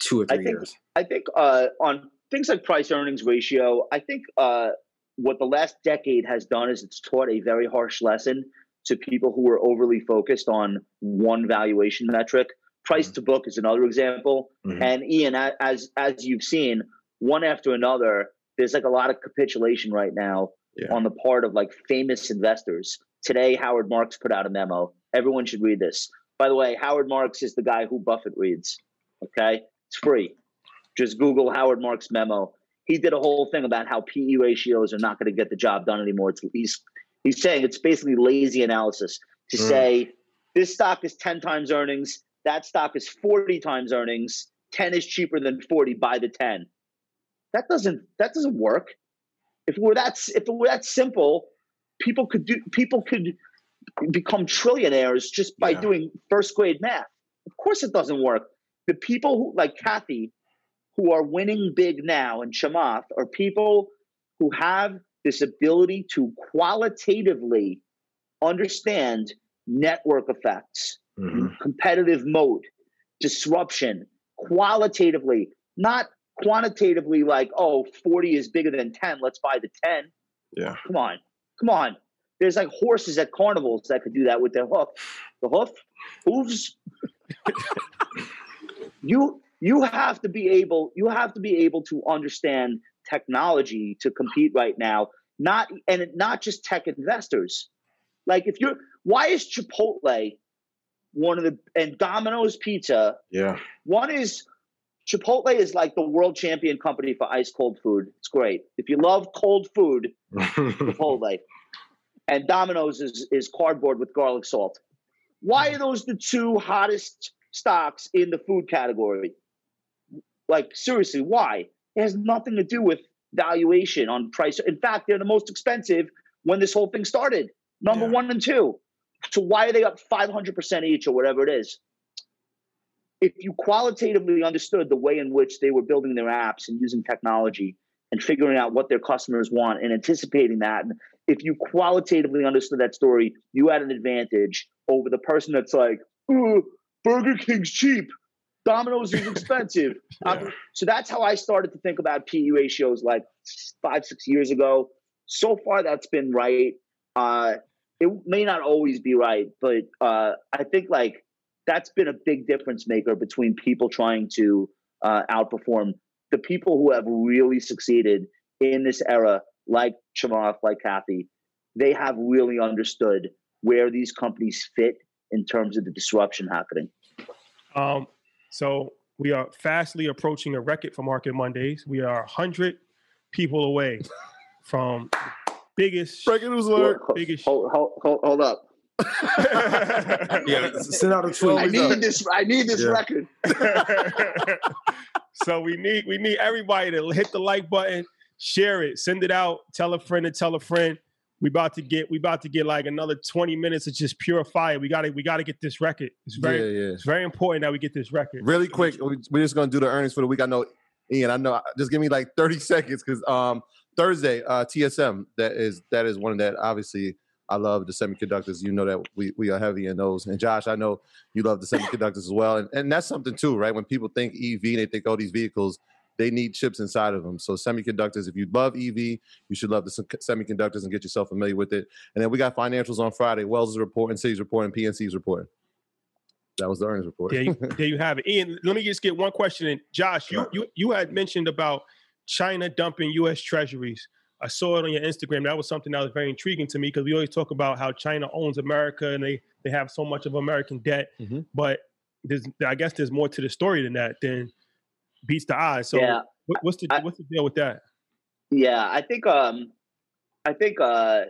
two or I three think years? I think uh, on things like price earnings ratio, I think uh, what the last decade has done is it's taught a very harsh lesson to people who are overly focused on one valuation metric. Price to book is another example. Mhm. And Ian, as as you've seen, one after another, there's like a lot of capitulation right now Yeah. on the part of like famous investors. Today, Howard Marks put out a memo. Everyone should read this. By the way, Howard Marks is the guy who Buffett reads. Okay, it's free. Just Google Howard Marks memo. He did a whole thing about how PE ratios are not going to get the job done anymore. It's he's he's saying it's basically lazy analysis to Mm. say this stock is 10 times earnings, that stock is 40 times earnings, 10 is cheaper than 40, buy the 10. That doesn't that doesn't work. If it were that if it were that simple, people could do people could become trillionaires just by Yeah. doing first grade math. Of course it doesn't work. The people who like Cathie who are winning big now in Chamath are people who have this ability to qualitatively understand network effects, Mhm. competitive mode, disruption, qualitatively, not quantitatively like, oh, 40 is bigger than 10, let's buy the 10. Yeah. Come on. Come on. There's like horses at carnivals that could do that with their hoof. The hoof, hooves. you you have to be able you have to be able to understand technology to compete right now. Not and not just tech investors. Like if you're why is Chipotle one of the and Domino's Pizza Yeah. one is Chipotle is like the world champion company for ice cold food. It's great. If you love cold food, Chipotle. And Domino's is, is cardboard with garlic salt. Why are those the two hottest stocks in the food category? Like, seriously, why? It has nothing to do with valuation on price. In fact, they're the most expensive when this whole thing started. Number Yeah. one and two. So why are they up 500% each or whatever it is? If you qualitatively understood the way in which they were building their apps and using technology and figuring out what their customers want and anticipating that, and if you qualitatively understood that story, you had an advantage over the person that's like, "Ooh, Burger King's cheap, Domino's is expensive. Um, so that's how I started to think about PE ratios like five, six years ago. So far, that's been right. Uh, it may not always be right, but uh, I think like that's been a big difference maker between people trying to uh, outperform the people who have really succeeded in this era, like Chamath, like Cathie. They have really understood where these companies fit in terms of the disruption happening. Um, so we are fastly approaching a record for Market Mondays. We are 100 people away from biggest Breaking news alert. biggest Hold, hold, hold, hold up. Yeah. Send out a tweet. I need this. I need this Yeah. record. so we need we need everybody to hit the like button, share it, send it out, tell a friend to tell a friend. We about to get we about to get like another 20 minutes of just pure fire. We gotta we gotta get this record. It's very yeah, yeah. it's very important that we get this record. Really quick, we- we're just gonna do the earnings for the week. I know, Ian. I know. Just give me like thirty seconds because um, Thursday, uh, TSM. That is that is one that obviously I love the semiconductors. You know that we we are heavy in those. And Josh, I know you love the semiconductors as well. And and that's something too, right? When people think EV, they think all these vehicles. They need chips inside of them. So semiconductors. If you love EV, you should love the semiconductors and get yourself familiar with it. And then we got financials on Friday. Wells is reporting, Citi's reporting, PNC's reporting. That was the earnings report. There you, there you have it. Ian, let me just get one question in. Josh, you, you you had mentioned about China dumping U.S. treasuries. I saw it on your Instagram. That was something that was very intriguing to me because we always talk about how China owns America and they they have so much of American debt. Mhm. But there's I guess there's more to the story than that than beats the eye. So Yeah. what, what's the I- what's the deal with that? Yeah, I think um I think uh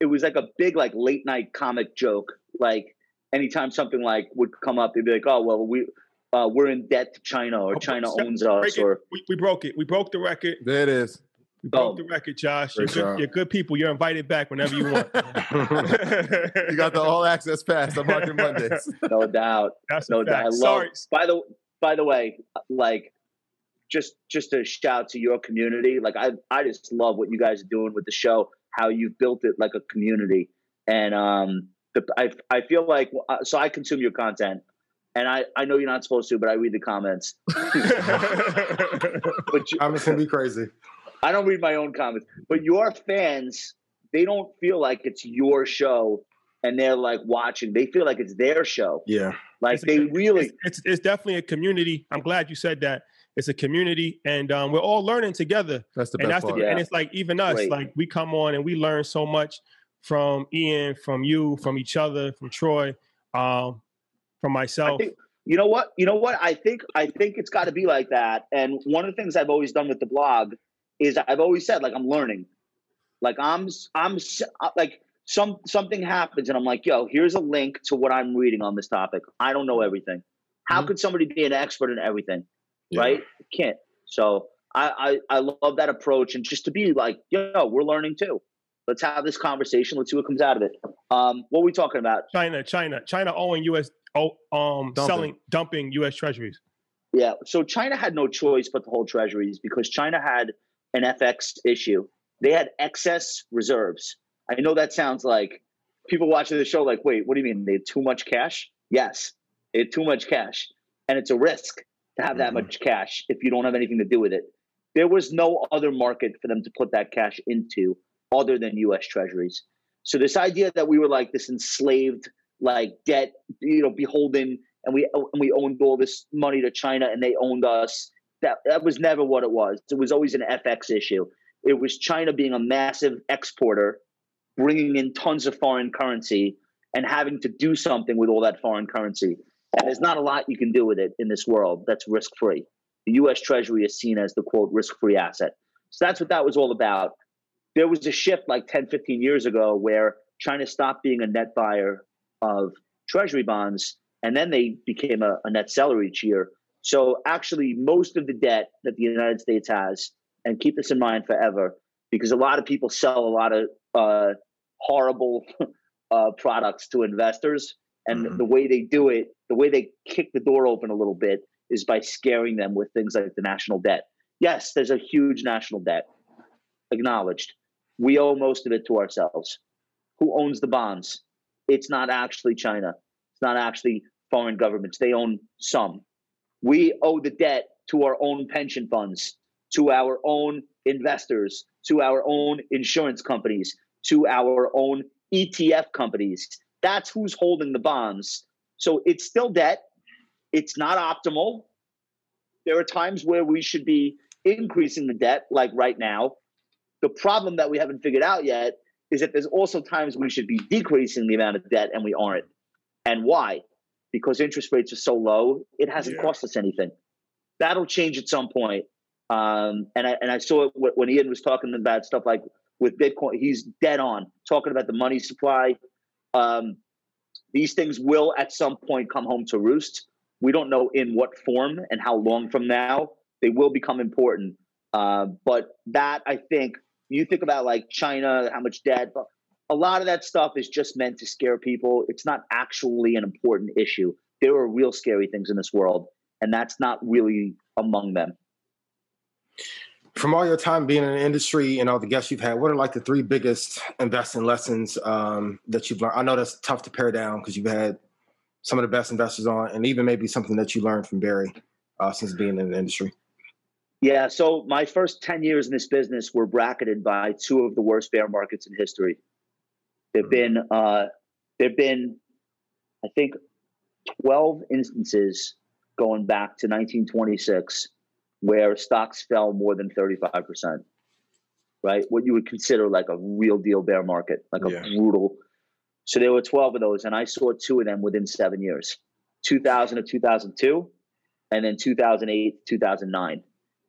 it was like a big like late night comic joke. Like anytime something like would come up, they'd be like, "Oh well, we uh, we're in debt to China, or Oh, China so- owns us, or We, we broke it. We broke the record. There it is. We broke Oh. the record, Josh. You're good, you're good people. You're invited back whenever you want. You got the all access pass on Market Mondays. no doubt, That's no doubt. I love. Sorry. By the by the way, like just just a shout to your community. Like I I just love what you guys are doing with the show. How you've built it like a community, and um, the, I I feel like uh, so I consume your content. And I, I know you're not supposed to, but I read the comments. But you, I'm just gonna be crazy. I don't read my own comments, but your fans, they don't feel like it's your show and they're like watching. They feel like it's their show. Yeah. Like It's they com- really, it's, it's it's definitely a community. I'm glad you said that. It's a community, and um, we're all learning together. That's the and best that's part. the, Yeah. and it's like even us, Great. like we come on and we learn so much from Ian, from you, from each other, from Troy, um, I myself. think, You know what? You know what? I think I think it's got to be like that. And one of the things I've always done with the blog is I've always said like I'm learning. Like I'm I'm uh, like some something happens and I'm like, yo, here's a link to what I'm reading on this topic. I don't know everything. How Mhm. could somebody be an expert in everything? Yeah. Right? Can't. So I, I I love that approach and just to be like, yo, we're learning too. Let's have this conversation. Let's see what comes out of it. Um, what are we talking about? China, China, China owing U.S. Oh, um, Dumping. selling, dumping U.S. Treasuries. Yeah. So China had no choice but to hold treasuries because China had an FX issue. They had excess reserves. I know that sounds like people watching the show like, wait, what do you mean? They had too much cash? Yes, they had too much cash. And it's a risk to have that Mhm. much cash if you don't have anything to do with it. There was no other market for them to put that cash into other than US treasuries. So this idea that we were like this enslaved, like debt, you know, beholden and we and we owned all this money to China and they owned us. That that was never what it was. It was always an FX issue. It was China being a massive exporter, bringing in tons of foreign currency and having to do something with all that foreign currency. And there's not a lot you can do with it in this world that's risk free. The U.S. Treasury is seen as the quote risk free asset. So that's what that was all about. There was a shift like 10, 15 years ago where China stopped being a net buyer of treasury bonds and then they became a, a net seller each year. So actually, most of the debt that the United States has, and keep this in mind forever, because a lot of people sell a lot of uh, horrible uh, products to investors, and Mhm. the way they do it, the way they kick the door open a little bit, is by scaring them with things like the national debt. Yes, there's a huge national debt, acknowledged. We owe most of it to ourselves. Who owns the bonds? It's not actually China. It's not actually foreign governments. They own some. We owe the debt to our own pension funds, to our own investors, to our own insurance companies, to our own ETF companies. That's who's holding the bonds. So it's still debt. It's not optimal. There are times where we should be increasing the debt, like right now. The problem that we haven't figured out yet is that there's also times we should be decreasing the amount of debt and we aren't. And why? Because interest rates are so low, it hasn't Yeah. cost us anything. That'll change at some point. Um, and I and I saw it when Ian was talking about stuff like with Bitcoin. He's dead on talking about the money supply. Um, these things will at some point come home to roost. We don't know in what form and how long from now they will become important. Uh, but that I think you think about like China, how much debt, a lot of that stuff is just meant to scare people. It's not actually an important issue. There are real scary things in this world, and that's not really among them. From all your time being in the industry and all the guests you've had, what are like the three biggest investing lessons um, that you've learned? I know that's tough to pare down because you've had some of the best investors on, and even maybe something that you learned from Barry uh, since being in the industry. Yeah, so my first 10 years in this business were bracketed by two of the worst bear markets in history. There've been uh there've been I think 12 instances going back to 1926 where stocks fell more than 35%. Right? What you would consider like a real deal bear market, like a Yeah. brutal. So there were 12 of those and I saw two of them within 7 years. 2000 to 2002 and then 2008 2009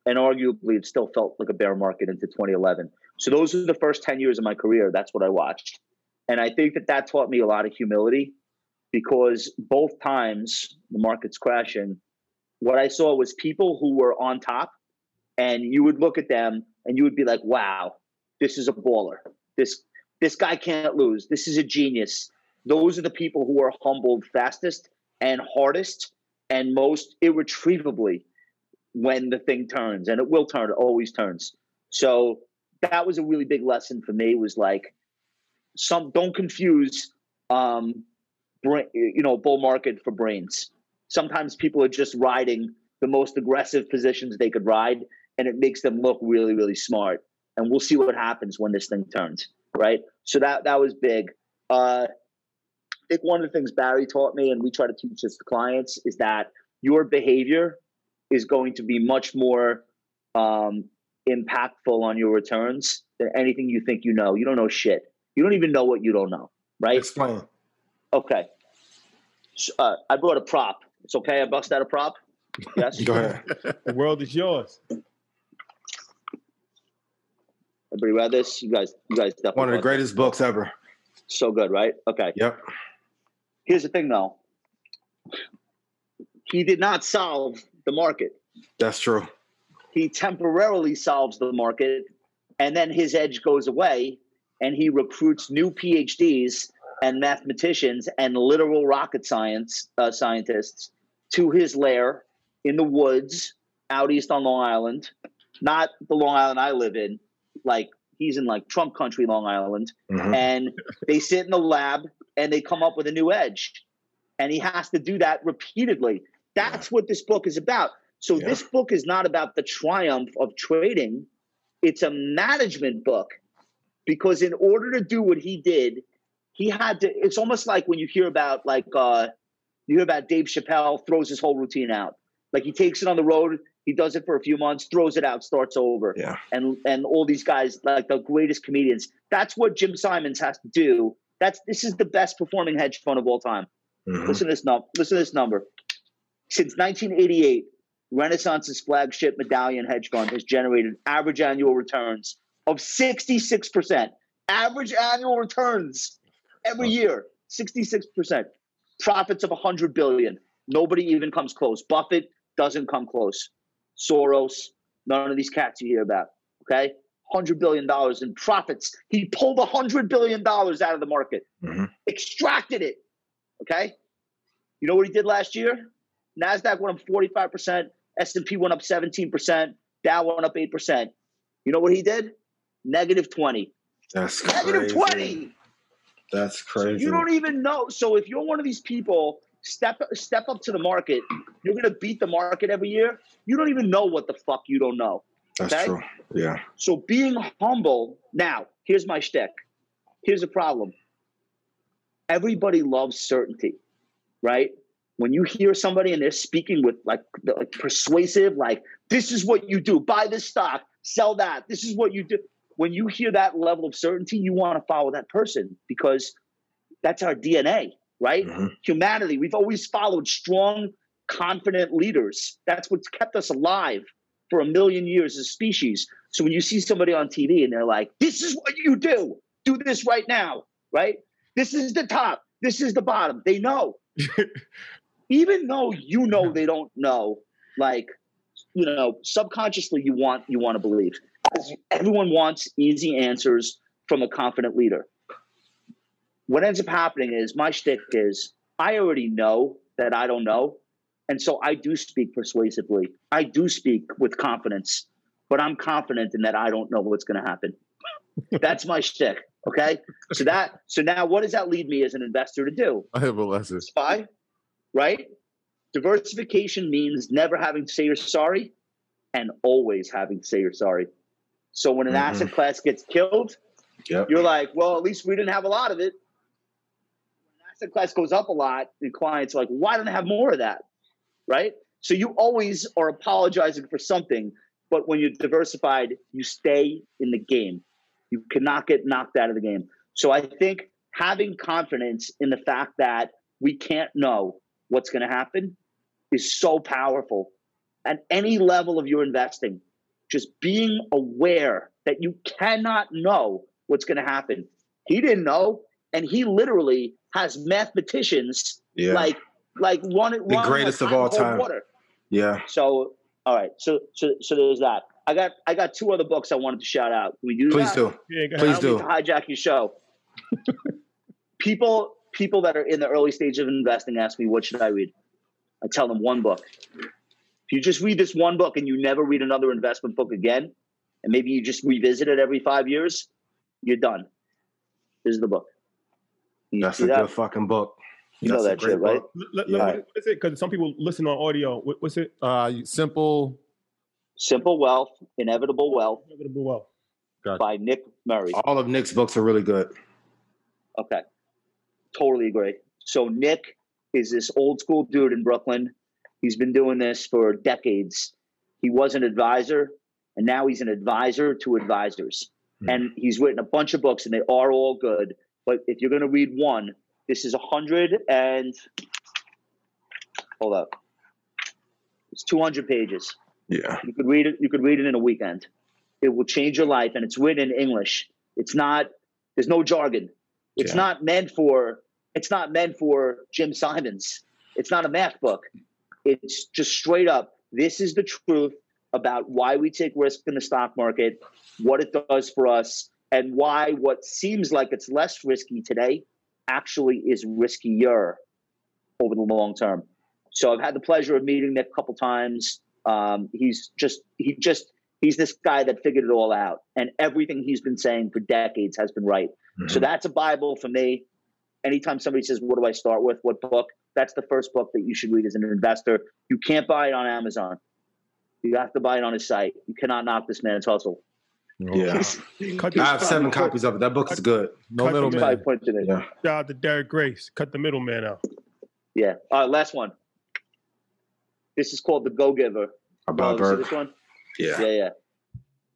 and arguably it still felt like a bear market into 2011 so those are the first 10 years of my career. That's what i watched. And i think that that taught me a lot of humility because both times the market's crashing what i saw was people who were on top and you would look at them and you would be like wow this is a baller. This this guy can't lose. This is a genius. Those are the people who are humbled fastest and hardest and most irretrievably when the thing turns and it will turn it always turns. So that was a really big lesson for me was like some don't confuse um bra- you know bull market for brains. Sometimes people are just riding the most aggressive positions they could ride and it makes them look really really smart. And we'll see what happens when this thing turns right? So that that was big. Uh I think one of the things Barry taught me, and we try to teach this to clients, is that your behavior is going to be much more um, impactful on your returns than anything you think you know. You don't know shit. You don't even know what you don't know, right? Explain. Okay. So, uh, I brought a prop. It's okay. I bust out a prop. Yes. Go ahead. The world is yours. Everybody read this? You guys, you guys definitely. One of the read greatest books ever. So good, right? Okay. Yep. Here's the thing, though. He did not solve the market. That's true. He temporarily solves the market, and then his edge goes away, and he recruits new PhDs and mathematicians and literal rocket science uh, scientists to his lair in the woods out east on Long Island, not the Long Island I live in. Like he's in like Trump country, Long Island, Mhm. and they sit in the lab and they come up with a new edge, and he has to do that repeatedly. That's what this book is about. So Yeah. this book is not about the triumph of trading; it's a management book because in order to do what he did, he had to. It's almost like when you hear about like uh, you hear about Dave Chappelle throws his whole routine out. Like he takes it on the road, he does it for a few months, throws it out, starts over. Yeah. And and all these guys, like the greatest comedians, that's what Jim Simons has to do. That's this is the best performing hedge fund of all time. Mhm. Listen to this number. Listen to this number. Since 1988, Renaissance's flagship medallion hedge fund has generated average annual returns of 66%. Average annual returns every year, 66%. Profits of 100 billion. Nobody even comes close. Buffett doesn't come close. Soros, none of these cats you hear about. Okay? $100 billion in profits. He pulled $100 billion out of the market, Mhm. extracted it. Okay? You know what he did last year? NASDAQ went up 45%, S&P went up 17%, Dow went up 8%. You know what he did? Negative 20. That's crazy. 20. That's crazy. You don't even know. So if you're one of these people, step step up to the market. You're gonna beat the market every year. You don't even know what the fuck you don't know. That's okay? true. Yeah. So being humble. Now, here's my shtick. Here's a problem. Everybody loves certainty, right? When you hear somebody and they're speaking with like, like persuasive, like this is what you do, buy this stock, sell that, this is what you do. When you hear that level of certainty, you want to follow that person because that's our DNA, right? Mhm. Humanity, we've always followed strong, confident leaders. That's what's kept us alive for a million years as a species. So when you see somebody on TV and they're like, this is what you do, do this right now, right? This is the top, this is the bottom. They know. Even though you know they don't know, like, you know, subconsciously you want you want to believe. Everyone wants easy answers from a confident leader. What ends up happening is my shtick is I already know that I don't know. And so I do speak persuasively. I do speak with confidence, but I'm confident in that I don't know what's going to happen. That's my shtick. Okay. So that, so now what does that lead me as an investor to do? I have a lesson. Spy, right? Diversification means never having to say you're sorry and always having to say you're sorry. So when an Mhm. asset class gets killed, Yep. you're like, well, at least we didn't have a lot of it. When an asset class goes up a lot, and clients are like, why don't I have more of that? Right? So you always are apologizing for something, but when you're diversified, you stay in the game. You cannot get knocked out of the game. So I think having confidence in the fact that we can't know what's going to happen is so powerful at any level of your investing. Just being aware that you cannot know what's going to happen. He didn't know, and he literally has mathematicians Yeah. like like one The greatest of all time. Water. Yeah. So all right, so so so there's that. I got I got two other books I wanted to shout out. Can we do Please that? do. Yeah, go. Please don't do. to hijack your show. people people that are in the early stage of investing ask me what should I read. I tell them one book. If you just read this one book and you never read another investment book again, and maybe you just revisit it every five years, you're done. This is the book. You That's a that? good fucking book. You know That's a that great shit, right? book. Let- Yeah. let- what is it? Because some people listen on audio. What, what's it? Uh, simple. Simple Wealth, Inevitable Wealth Inevitable Wealth. Gotcha. by Nick Murray. All of Nick's books are really good. Okay. Totally agree. So Nick is this old school dude in Brooklyn. He's been doing this for decades. He was an advisor and now he's an advisor to advisors. Hmm. And he's written a bunch of books and they are all good. But if you're going to read one, this is a hundred and Hold up. It's 200 pages. Yeah. You could read it. You could read it in a weekend. It will change your life, and it's written in English. It's not. There's no jargon. It's Yeah. not meant for. It's not meant for Jim Simons. It's not a math book. It's just straight up. This is the truth about why we take risk in the stock market, what it does for us, and why what seems like it's less risky today actually is riskier over the long term. So I've had the pleasure of meeting Nick a couple times. Um, he's just he just he's this guy that figured it all out, and everything he's been saying for decades has been right. So that's a bible for me. Anytime somebody says, "What do I start with? What book?" That's the first book that you should read as an investor. You can't buy it on Amazon. You have to buy it on his site. You cannot knock this man's hustle. Yeah. I have seven copies of it. That book is good. No middleman. Five points in it. Yeah. Shout out to Derek Grace. Cut the middleman out. Yeah. All right, last one. This is called The Go Giver. About Oh, Burg. this one? Yeah. Yeah, yeah.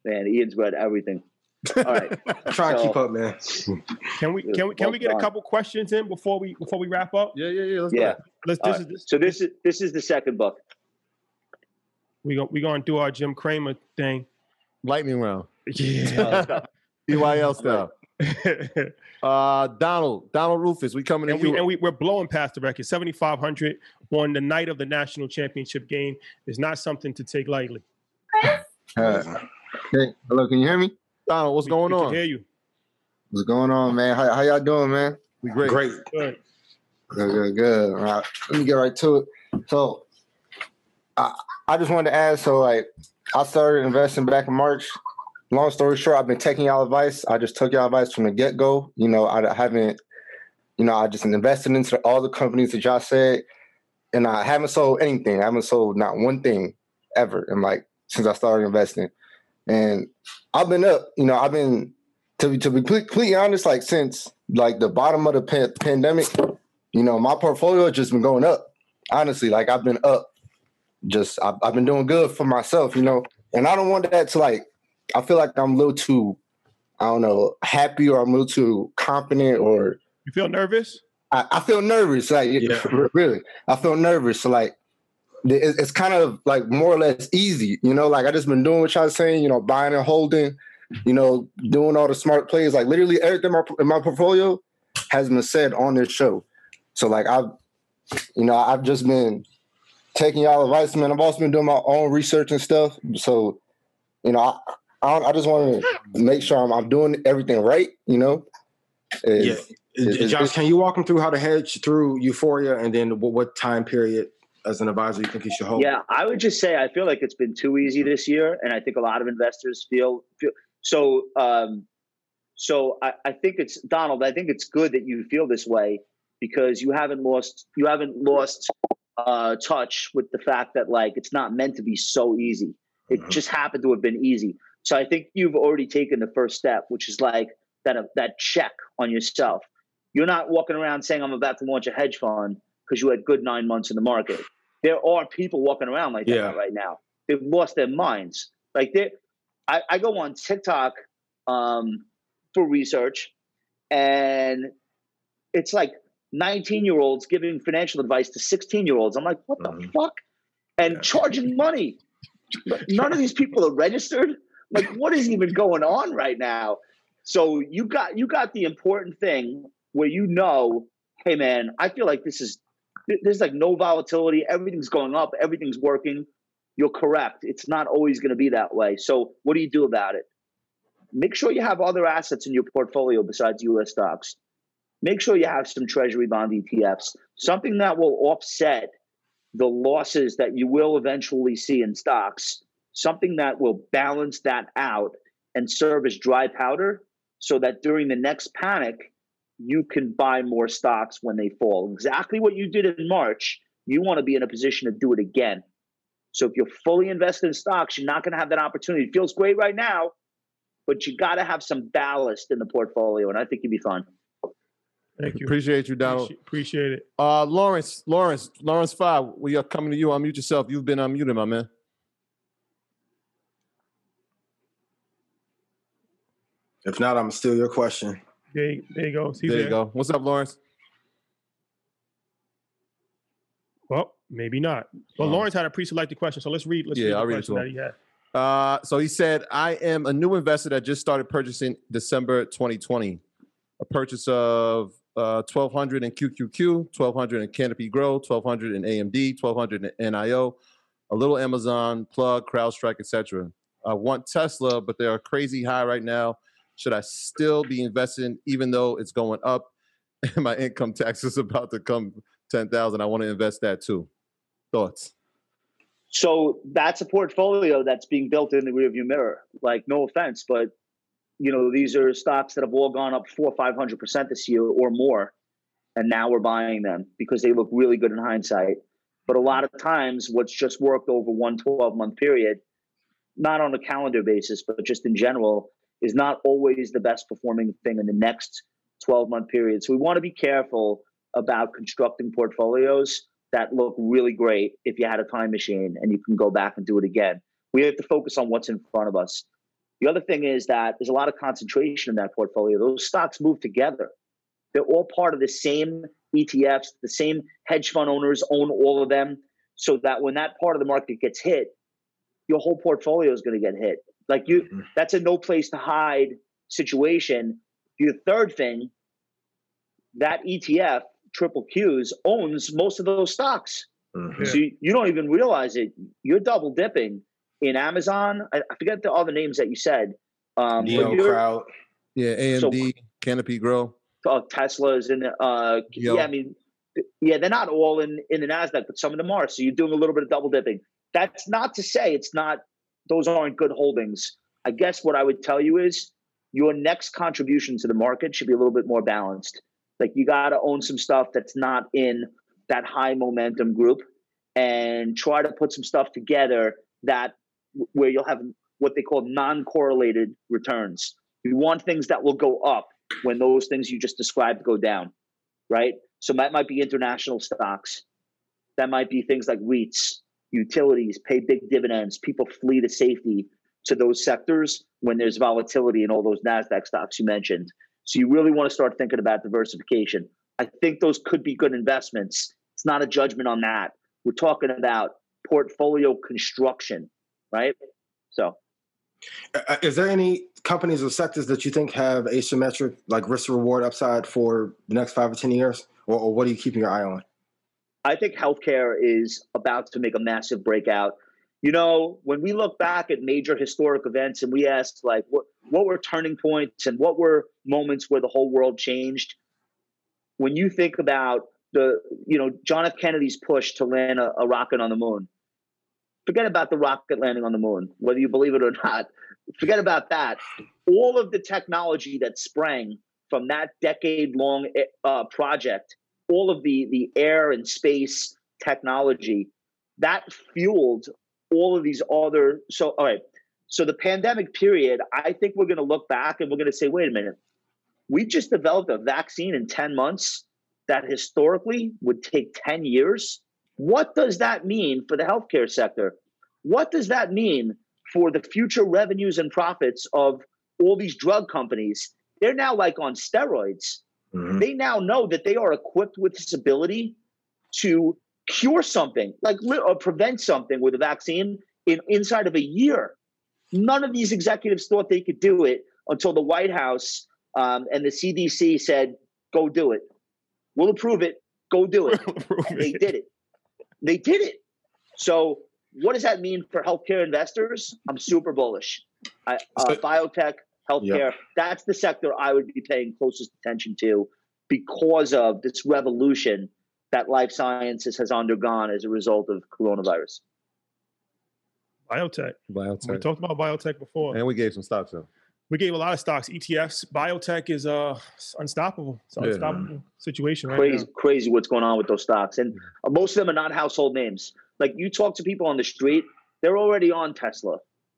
Man, Ian's read everything. All right. Try and So- keep up, man. Can we can we can we get a couple questions in before we before we wrap up? Yeah, yeah, yeah. Let's Yeah. Let's this right. is this So this is this is the second book. we go we gonna do our Jim Cramer thing. Lightning round. Yeah. BYL style. Uh, Donald, Donald Rufus, we coming to and you. we and we, we're blowing past the record. Seventy five hundred on the night of the national championship game is not something to take lightly. Uh, hey, hello, can you hear me? Donald, what's going We can on? hear you. What's going on, man? How, how y'all doing, man? We great. Great. Good. Good, good, good. All right, let me get right to it. So, I, I just wanted to ask. So, like, I started investing back in March. Long story short, I've been taking y'all advice. I just took y'all advice from the get go. You know, I haven't, you know, I just invested into all the companies that y'all said, and I haven't sold anything. I haven't sold not one thing ever And like since I started investing. And I've been up. You know, I've been to be to be completely honest, like since like the bottom of the pan- pandemic, you know, my portfolio has just been going up. Honestly, like I've been up. Just I've, I've been doing good for myself, you know, and I don't want that to like. I feel like I'm a little too, I don't know, happy or I'm a little too confident or You feel nervous? I, I feel nervous. Like Yeah. really, I feel nervous. So like, it- it's kind of like more or less easy, you know. Like I just been doing what y'all saying, you know, buying and holding, you know, doing all the smart plays. Like literally everything in my, in my portfolio has been said on this show. So like I've, you know, I've just been taking y'all advice, man. I've also been doing my own research and stuff. So, you know, I, I, I just want to make sure I'm, I'm doing everything right. You know. Yeah. It's- it's- Josh, it's- can you walk them through how to hedge through euphoria and then what, what time period as an advisor you think he should hold? Yeah, I would just say I feel like it's been too easy this year, and I think a lot of investors feel, feel so. Um, so I, I think it's Donald. I think it's good that you feel this way because you haven't lost you haven't lost uh, touch with the fact that like it's not meant to be so easy. It just happened to have been easy. So I think you've already taken the first step, which is like that uh, that check on yourself. You're not walking around saying I'm about to launch a hedge fund because you had good nine months in the market. There are people walking around like that Yeah. right now. They've lost their minds. Like they, I, I go on TikTok um, for research, and it's like 19 year olds giving financial advice to 16 year olds. I'm like, what the fuck? And charging money. None of these people are registered. Like, what is even going on right now? So you got you got the important thing where you know, hey man, I feel like this is there's like no volatility. Everything's going up. Everything's working. You're correct. It's not always going to be that way. So what do you do about it? Make sure you have other assets in your portfolio besides U.S. stocks. Make sure you have some Treasury bond ETFs, something that will offset the losses that you will eventually see in stocks, something that will balance that out and serve as dry powder so that during the next panic, you can buy more stocks when they fall. Exactly what you did in March, you want to be in a position to do it again. So if you're fully invested in stocks, you're not going to have that opportunity. It feels great right now, but you got to have some ballast in the portfolio, and I think you'd be fine. Thank you. Appreciate you, Donald. Appreciate, appreciate it. Uh, Lawrence, Lawrence, Lawrence Five. We are coming to you. Unmute yourself. You've been unmuted, my man. If not, I'm still your question. There, there you go. He's there you go. What's up, Lawrence? Well, maybe not. But Oh. Lawrence had a pre-selected question, so let's read. Let's Yeah, read the I'll read it to him. Uh, so he said, I am a new investor that just started purchasing December 2020. A purchase of uh, 1200 in QQQ, 1200 in Canopy Grow, 1200 in AMD, 1200 in NIO, a little Amazon, Plug, CrowdStrike, etc. I want Tesla, but they are crazy high right now. Should I still be investing even though it's going up and my income tax is about to come 10,000? I want to invest that too. Thoughts? So that's a portfolio that's being built in the rearview mirror. Like, no offense, but you know, these are stocks that have all gone up four, five hundred percent this year or more, and now we're buying them because they look really good in hindsight. But a lot of times, what's just worked over one 12 month period, not on a calendar basis, but just in general, is not always the best performing thing in the next 12 month period. So we want to be careful about constructing portfolios that look really great if you had a time machine and you can go back and do it again. We have to focus on what's in front of us. The other thing is that there's a lot of concentration in that portfolio. Those stocks move together. They're all part of the same ETFs, the same hedge fund owners own all of them, so that when that part of the market gets hit, your whole portfolio is going to get hit. Like you, that's a no place to hide situation. The third thing, that ETF, triple Qs, owns most of those stocks. So you, you don't even realize it. You're double dipping in Amazon. I, I forget the other names that you said. Um, NIO you're- Crowd. Yeah, AMD, Canopy Grow. uh, Tesla's in the uh, Yo. yeah, I mean, yeah, they're not all in in the Nasdaq, but some of them are. So you're doing a little bit of double dipping. That's not to say it's not; those aren't good holdings. I guess what I would tell you is your next contribution to the market should be a little bit more balanced. Like you got to own some stuff that's not in that high momentum group, and try to put some stuff together that where you'll have what they call non-correlated returns. You want things that will go up when those things you just described go down, right? So that might be international stocks. That might be things like REITs, utilities, pay big dividends. People flee to safety to those sectors when there's volatility in all those NASDAQ stocks you mentioned. So you really want to start thinking about diversification. I think those could be good investments. It's not a judgment on that. We're talking about portfolio construction, right? So Uh, Is there any companies or sectors that you think have asymmetric, like risk reward upside for the next five or 10 years? Or, or what are you keeping your eye on? I think healthcare is about to make a massive breakout. You know, when we look back at major historic events and we ask like what what were turning points and what were moments where the whole world changed, when you think about the you know John F. Kennedy's push to land a, a rocket on the moon, forget about the rocket landing on the moon, whether you believe it or not. Forget about that. All of the technology that sprang from that decade-long uh, project, all of the the air and space technology, that fueled all of these other. So, all right. So the pandemic period, I think we're going to look back and we're going to say, wait a minute, we just developed a vaccine in 10 months that historically would take 10 years. What does that mean for the healthcare sector? What does that mean for the future revenues and profits of all these drug companies? They're now like on steroids. They now know that they are equipped with this ability to cure something, like or prevent something with a vaccine in inside of a year. None of these executives thought they could do it until the White House um, and the CDC said, "Go do it. We'll approve it. Go do it." and they did it. They did it. So, what does that mean for healthcare investors? I'm super bullish. I, uh, biotech, healthcare. That's the sector I would be paying closest attention to because of this revolution that life sciences has undergone as a result of coronavirus. Biotech. Biotech. We talked about biotech before. And we gave some stocks up. We gave a lot of stocks, ETFs. Biotech is uh unstoppable. It's an Yeah. unstoppable situation right crazy, now. crazy what's going on with those stocks, and uh, most of them are not household names. Like you talk to people on the street, they're already on Tesla,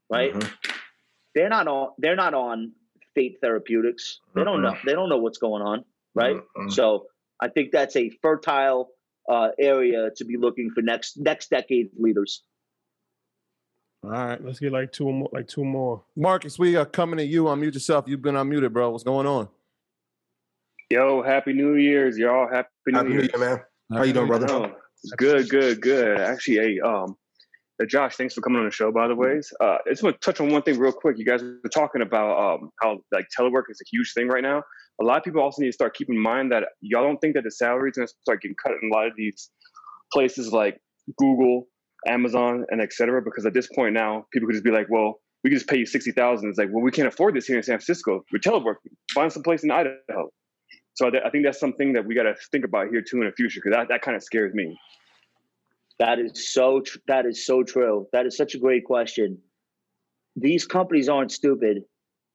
right? They're not on. They're not on Fate Therapeutics. They don't know. They don't know what's going on, right? So I think that's a fertile uh, area to be looking for next next decade leaders. All right. Let's get like two more like two more. Marcus, we are coming to you. Unmute yourself. You've been unmuted, bro. What's going on? Yo, happy New Year's, y'all. Happy New Happy New Year's. Year, man. How you doing, brother? Good, good, good. Actually, hey, um, uh, Josh, thanks for coming on the show. By the ways, uh, I just want to touch on one thing real quick. You guys were talking about um, how like telework is a huge thing right now. A lot of people also need to start keeping in mind that y'all don't think that the salaries going to start getting cut in a lot of these places like Google, Amazon, and etc. Because at this point now, people could just be like, "Well, we can just pay you sixty thousand. It's like, well, we can't afford this here in San Francisco. We're teleworking. Find some place in Idaho. So I, th- I think that's something that we got to think about here too in the future because that, that kind of scares me. That is so. Tr- that is so true. That is such a great question. These companies aren't stupid.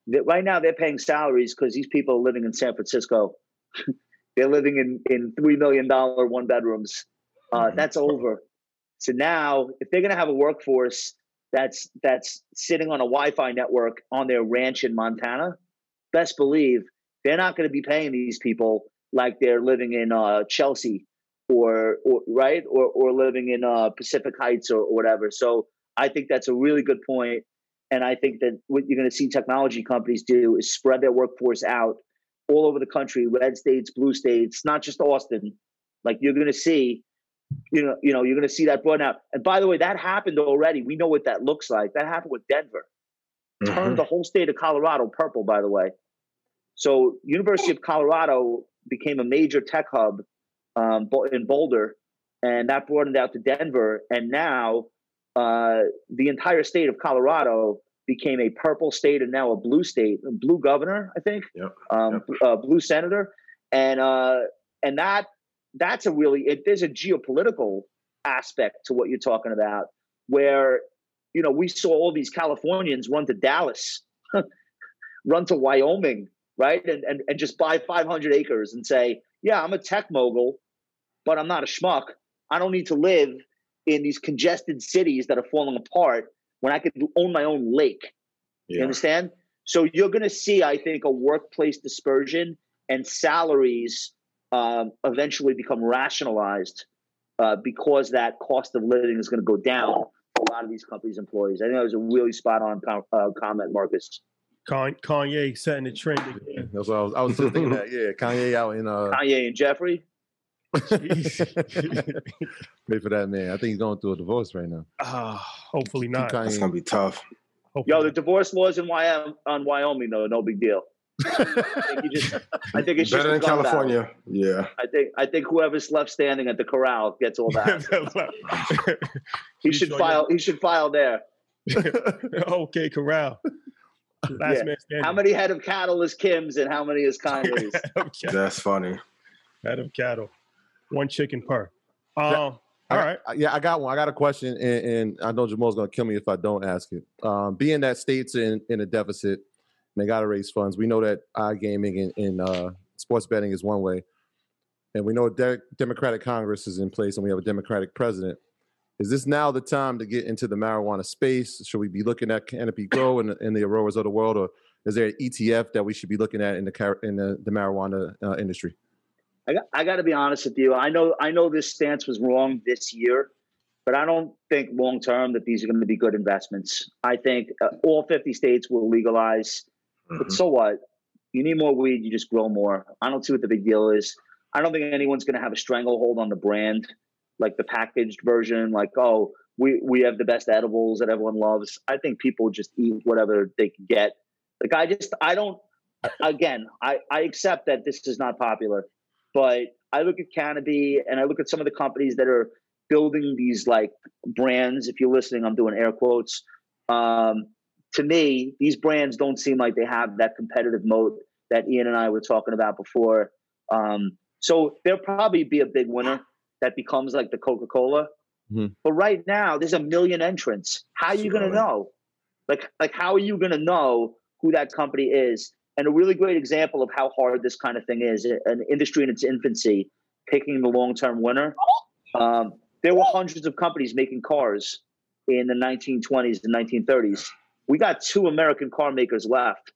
That right now they're paying salaries because these people are living in San Francisco. they're living in in three million dollar one bedrooms. Uh, That's over. So now, if they're going to have a workforce that's that's sitting on a Wi-Fi network on their ranch in Montana, best believe they're not going to be paying these people like they're living in uh, Chelsea or, or right or or living in uh, Pacific Heights or, or whatever. So I think that's a really good point, and I think that what you're going to see technology companies do is spread their workforce out all over the country, red states, blue states, not just Austin. Like you're going to see, you know, you know, you're going to see that brought out. And by the way, that happened already. We know what that looks like. That happened with Denver. Turned the whole state of Colorado purple. By the way, so University of Colorado became a major tech hub um, in Boulder, and that brought it out to Denver. And now uh, the entire state of Colorado became a purple state and now a blue state, a blue governor, I think, Yep. um, Uh, blue senator, and uh, and that that's a really it, there's a geopolitical aspect to what you're talking about, where you know we saw all these Californians run to Dallas, run to Wyoming, right, and and and just buy 500 acres and say, yeah, I'm a tech mogul, but I'm not a schmuck. I don't need to live in these congested cities that are falling apart when I could own my own lake. You understand? So you're going to see, I think, a workplace dispersion and salaries um, eventually become rationalized uh, because that cost of living is going to go down for a lot of these companies' employees. I think that was a really spot on com- uh, comment, Marcus. Con- Kanye setting the trend again. That's what I was. I was just thinking that. Yeah, Kanye out in uh. Kanye and Jeffrey. Pray for that man. I think he's going through a divorce right now. Ah, hopefully not. It's gonna be tough. Yo, the divorce laws in Wyoming, on Wyoming, though, no big deal. I think, just, I think it's just Better a than gun battle. California. Yeah. I think I think whoever's left standing at the corral gets all that. he should sure file. He should file there. okay, corral. Last Yeah. man standing. How many head of cattle is Kim's and how many is Kanye's? That's funny. Head of cattle, one chicken per. Um, Yeah. all I got- I- Yeah, I got one. I got a question, and, and I know Jamal's going to kill me if I don't ask it. Um, being that states in in a deficit, and they got to raise funds. We know that iGaming and, and uh, sports betting is one way, and we know a de- Democratic Congress is in place, and we have a Democratic president. Is this now the time to get into the marijuana space? Should we be looking at Canopy Growth and, and the Auroras of the world, or is there an ETF that we should be looking at in the car- in the, the marijuana uh, industry? I got, I got to be honest with you. I know I know this stance was wrong this year, but I don't think long term that these are going to be good investments. I think uh, all 50 states will legalize, but so what? You need more weed, you just grow more. I don't see what the big deal is. I don't think anyone's going to have a stranglehold on the brand, like the packaged version. Like, oh, we we have the best edibles that everyone loves. I think people just eat whatever they can get. Like, I just I don't. Again, I I accept that this is not popular but I look at Canopy and I look at some of the companies that are building these like brands. If you're listening, I'm doing air quotes. Um, to me, these brands don't seem like they have that competitive moat that Ian and I were talking about before. Um, so there'll probably be a big winner that becomes like the Coca Cola. Mhm. But right now, there's a million entrants. How are you going to know? Like, like how are you going to know who that company is? And a really great example of how hard this kind of thing is an industry in its infancy, picking the long term winner. Um, there were hundreds of companies making cars in the 1920s and 1930s. We got two American car makers left,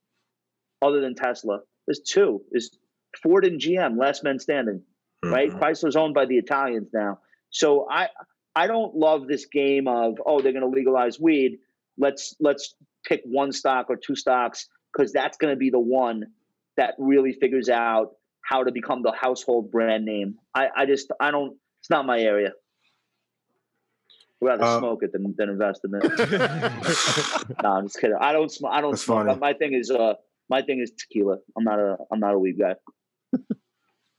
other than Tesla. There's two. There's Ford and GM, last men standing. Right? Mhm. Chrysler's owned by the Italians now. So I I don't love this game of oh they're going to legalize weed. Let's let's pick one stock or two stocks because that's going to be the one that really figures out how to become the household brand name. I, I just I don't. It's not my area. I'd rather Uh, smoke it than, than invest in it. no, I'm just kidding. I don't smoke. I don't That's smoke. funny. My thing is uh my thing is tequila. I'm not a I'm not a weed guy.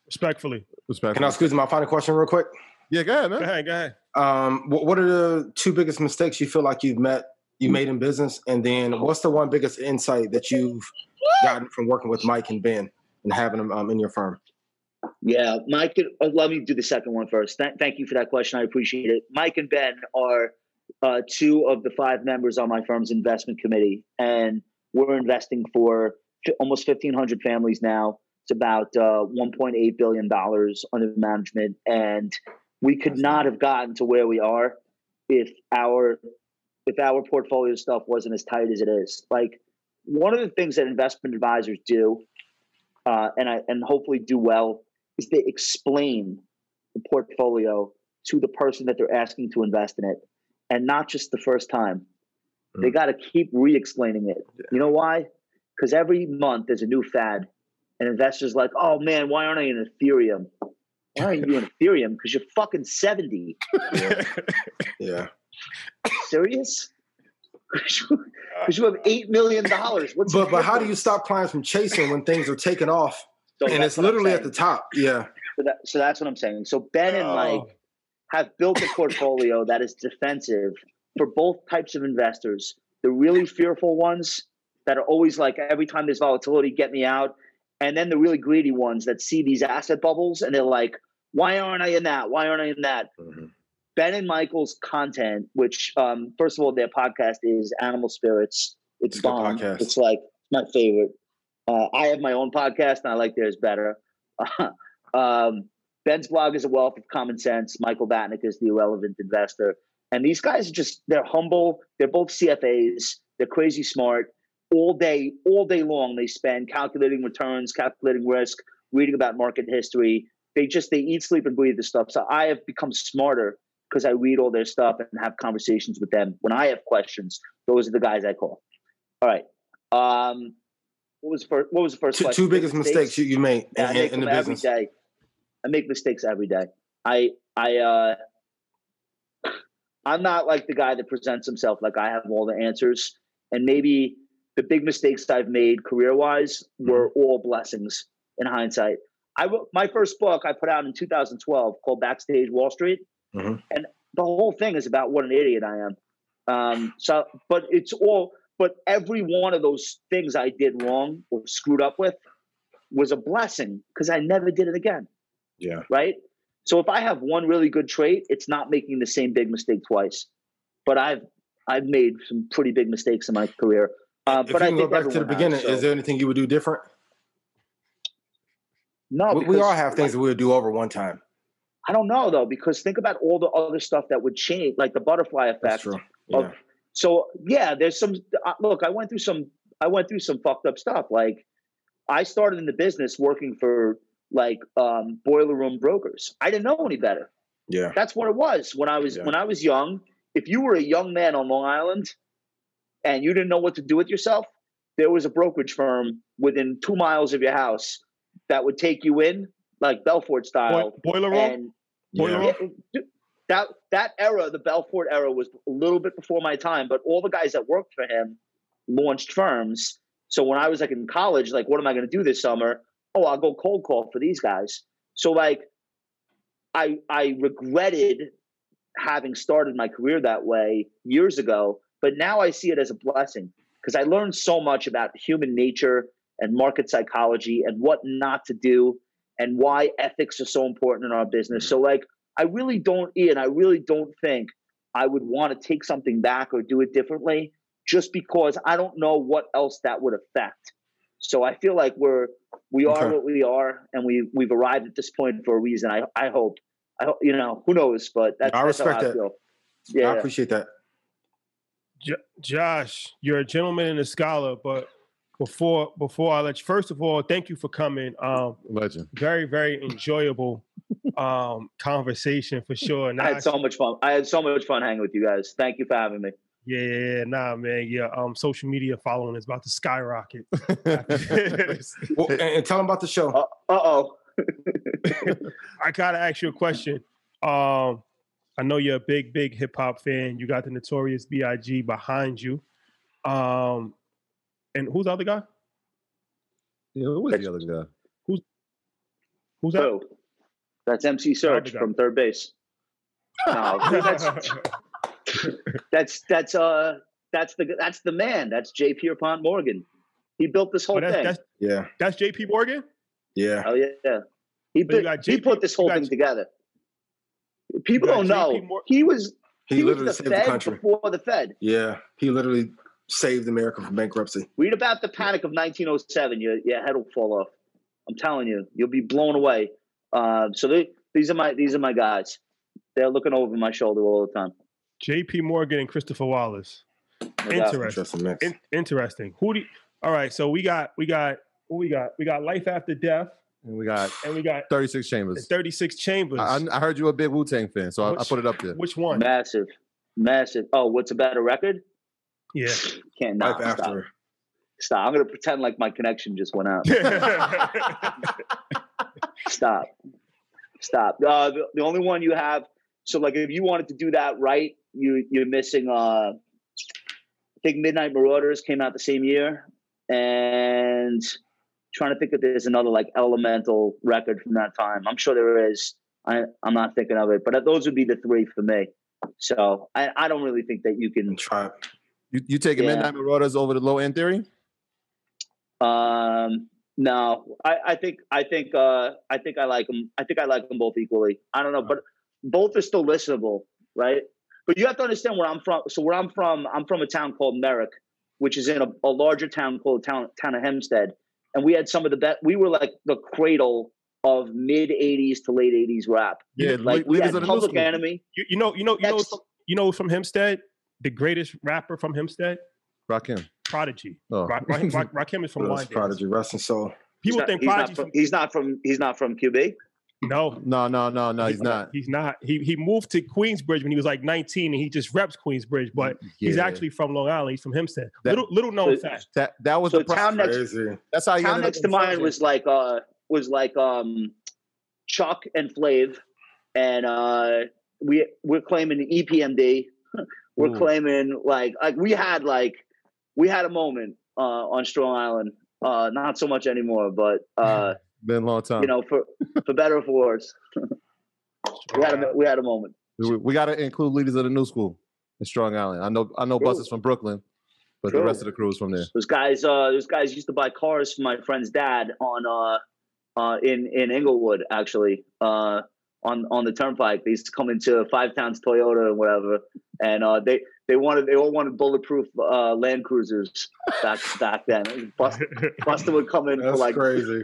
Respectfully. Respectfully. Can I squeeze in my final question real quick? Yeah, go ahead, man. Go ahead, go ahead. Um, what, what are the two biggest mistakes you feel like you've met you made in business, and then what's the one biggest insight that you've gotten from working with Mike and Ben and having them um, in your firm? Yeah, Mike. uh, Let me do the second one first. Th- thank you for that question. I appreciate it. Mike and Ben are uh, two of the five members on my firm's investment committee, and we're investing for fi- almost fifteen hundred families now. It's about uh, one point eight billion dollars under management, and we could not have gotten to where we are if our if our portfolio stuff wasn't as tight as it is. Like one of the things that investment advisors do, uh, and I and hopefully do well, is they explain the portfolio to the person that they're asking to invest in it, and not just the first time. They got to keep re-explaining it. You know why? Because every month there's a new fad, and investors like, oh man, why aren't I in Ethereum? Why aren't you in Ethereum? Because you're fucking seventy. Yeah. Serious? Because uh, you have eight million dollars. What's But but how do you stop clients from chasing when things are taking off So and it's literally at the top? Yeah. So, that, so that's what I'm saying. So Ben and Mike oh. have built a portfolio that is defensive for both types of investors. The really fearful ones that are always like, every time there's volatility, get me out. And then the really greedy ones that see these asset bubbles and they're like, why aren't I in that? Why aren't I in that? Mm-hmm. Ben and Michael's content, which um, first of all, their podcast is Animal Spirits. It's, It's bomb. podcast. It's like my favorite. Uh, I have my own podcast and I like theirs better. um, Ben's blog is a wealth of common sense. Michael Batnick is the irrelevant investor. And these guys are just, they're humble. They're both CFAs. They're crazy smart. All day, all day long, they spend calculating returns, calculating risk, reading about market history. They just, they eat, sleep, and breathe this stuff. So I have become smarter because I read all their stuff and have conversations with them. When I have questions, those are the guys I call. All right. Um, what was the first, what was the first Two, two biggest mistakes you, you made Yeah, in, make in the business. day. I make mistakes every day. I I uh I'm not like the guy that presents himself like I have all the answers. And maybe the big mistakes I've made career wise were all blessings in hindsight. I wrote my first book I put out in 2012 called Backstage Wall Street, Mhm. and the whole thing is about what an idiot I am. Um, so, but it's all, but every one of those things I did wrong or screwed up with was a blessing because I never did it again. Yeah. Right. So if I have one really good trait, it's not making the same big mistake twice. But I've I've made some pretty big mistakes in my career. Uh, If but you I go think back to the everyone has, beginning, so- is there anything you would do different? no, we, we all have things that we would do over one time. I don't know though, because think about all the other stuff that would change, like the butterfly effect. True. of- Yeah. so yeah, there's some. Uh, look, I went through some. I went through some fucked up stuff. Like I started in the business working for like um, boiler room brokers. I didn't know any better. Yeah. That's what it was when I was Yeah. when I was young. If you were a young man on Long Island and you didn't know what to do with yourself, there was a brokerage firm within two miles of your house that would take you in, like Belfort style. Boiler room? And Boiler room? yeah, that that era, the Belfort era, was a little bit before my time. But all the guys that worked for him launched firms. So when I was like in college, like, what am I going to do this summer? Oh, I'll go cold call for these guys. So like, I I regretted having started my career that way years ago, but now I see it as a blessing because I learned so much about human nature and market psychology and what not to do and why ethics are so important in our business. So like I really don't Ian, I really don't think I would want to take something back or do it differently just because I don't know what else that would affect. So I feel like we're we are Okay. what we are and we we've arrived at this point for a reason. I I hope. I hope you know, who knows, but that's, I that's how respect I that. feel. Yeah. I appreciate that. J- Josh, you're a gentleman and a scholar, but before before I let you, first of all, thank you for coming. Um, Legend. very very enjoyable um, conversation for sure. And I had so much fun. I had so much fun hanging with you guys. Thank you for having me. yeah, yeah, yeah, nah, man, yeah. Um, social media following is about to skyrocket. Well, and, and tell them about the show. Uh oh. I gotta ask you a question. Um, I know you're a big, big hip hop fan. You got the Notorious B.I.G. behind you. Um, and who's the other guy? Yeah, who was the other guy? Who's who's that? Who? That's MC Serch from 3rd Bass. No, that's that's that's uh that's the that's the man. That's J. Pierpont Morgan. He built this whole Oh, that's, thing. that's Yeah. that's J.P. Morgan. Yeah. Oh yeah, he So you put, he JP put this whole you got thing together. People don't know Mor- he was He he, was literally the saved the country. before the Fed. Yeah. He literally saved America from bankruptcy. Read about the panic of 1907. Your your head will fall off. I'm telling you, you'll be blown away. Um, so they, these are my these are my guys. They're looking over my shoulder all the time. J.P. Morgan and Christopher Wallace. No. Interesting. Interesting. In- interesting. Who do? You, all right. So we got we got who we got we got life after death, And we got and we got 36 chambers. 36 chambers. I, I heard you were a big Wu Tang fan, so I, I put it up there. Which one? Massive, massive. Oh, what's a better record? Yeah. Can't nah, Life stop. after. Stop. I'm gonna pretend like my connection just went out. Stop. Stop. Uh, the, the only one you have. So, like, if you wanted to do that right, you you're missing. Uh, I think Midnight Marauders came out the same year, and trying to think if there's another like elemental record from that time. I'm sure there is. I I'm not thinking of it, but those would be the three for me. So I, I don't really think that you can try. You, you taking Yeah. Midnight Marauders over the low end theory? Um, no, I, I think I think uh, I think I like them. I think I like them both equally. I don't know, but both are still listenable, right? But you have to understand where I'm from. So where I'm from, I'm from a town called Merrick, which is in a, a larger town called town town of Hempstead, and we had some of the best. We were like the cradle of mid '80s to late '80s rap. Yeah, like we had of the new Public. Enemy. You, you know you know you know Next- you know from Hempstead, the greatest rapper from Hempstead, Rakim. Prodigy. Oh. Ra- Ra- Ra- Rakim is from Rose Wyandanch. Prodigy, rest and soul. People he's not, think he's not from, from, he's not from he's not from QB. no. No, no, no, no, he's not. He's not. He he moved to Queensbridge when he was like 19, and he just reps Queensbridge, but he's actually from Long Island. He's from Hempstead. That- little little known So- fact. That that was So the pro- town next Crazy. That's how he town next to mine Sergeant. was like uh was like um Chuck and Flav, and uh we we're claiming the EPMD. we're Ooh. claiming like like we had like we had a moment uh on Strong Island. Uh not so much anymore, but uh been a long time. you know for for better or for worse. we had a we had a moment. we, we got to include leaders of the new school in Strong Island. I know I know True. buses from Brooklyn, but the rest of the crew is from there. Those guys uh those guys used to buy cars for my friend's dad on uh uh in in Inglewood actually. Uh on on the turnpike. They used to come into Five Towns Toyota or whatever. And uh they they wanted they all wanted bulletproof uh land cruisers back back then. Busta, Busta would come in for like crazy.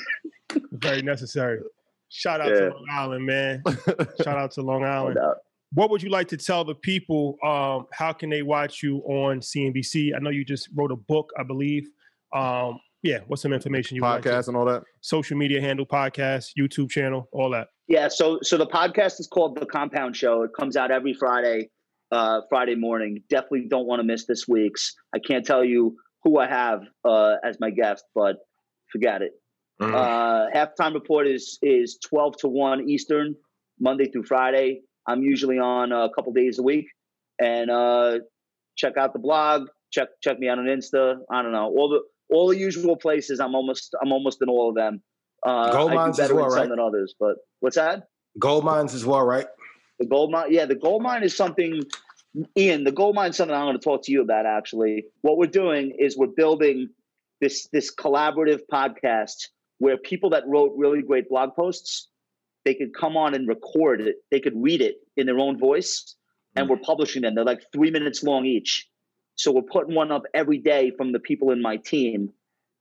Very necessary. Shout out Yeah. to Long Island, man. Shout out to Long Island. doubt. What would you like to tell the people? Um, how can they watch you on CNBC? I know you just wrote a book, I believe. Um, yeah, what's some information you would like Podcast and all that. social media handle, podcast, YouTube channel, all that. Yeah, so so the podcast is called The Compound Show. It comes out every Friday, uh, Friday morning. Definitely don't want to miss this week's. I can't tell you who I have uh, as my guest, but forget it. Mhm. Uh, halftime report is is twelve to one Eastern, Monday through Friday. I'm usually on a couple days a week, and uh, check out the blog. Check check me out on Insta. I don't know all the all the usual places. I'm almost I'm almost in all of them. Uh, Gold I do mines as better well, in some right? than others, but what's that? Gold mines as well, right? The gold mine, yeah, the gold mine is something. Ian, the gold mine is something I'm going to talk to you about. Actually, what we're doing is we're building this this collaborative podcast where people that wrote really great blog posts, they could come on and record it. They could read it in their own voice, and we're publishing them. They're like three minutes long each. So we're putting one up every day from the people in my team,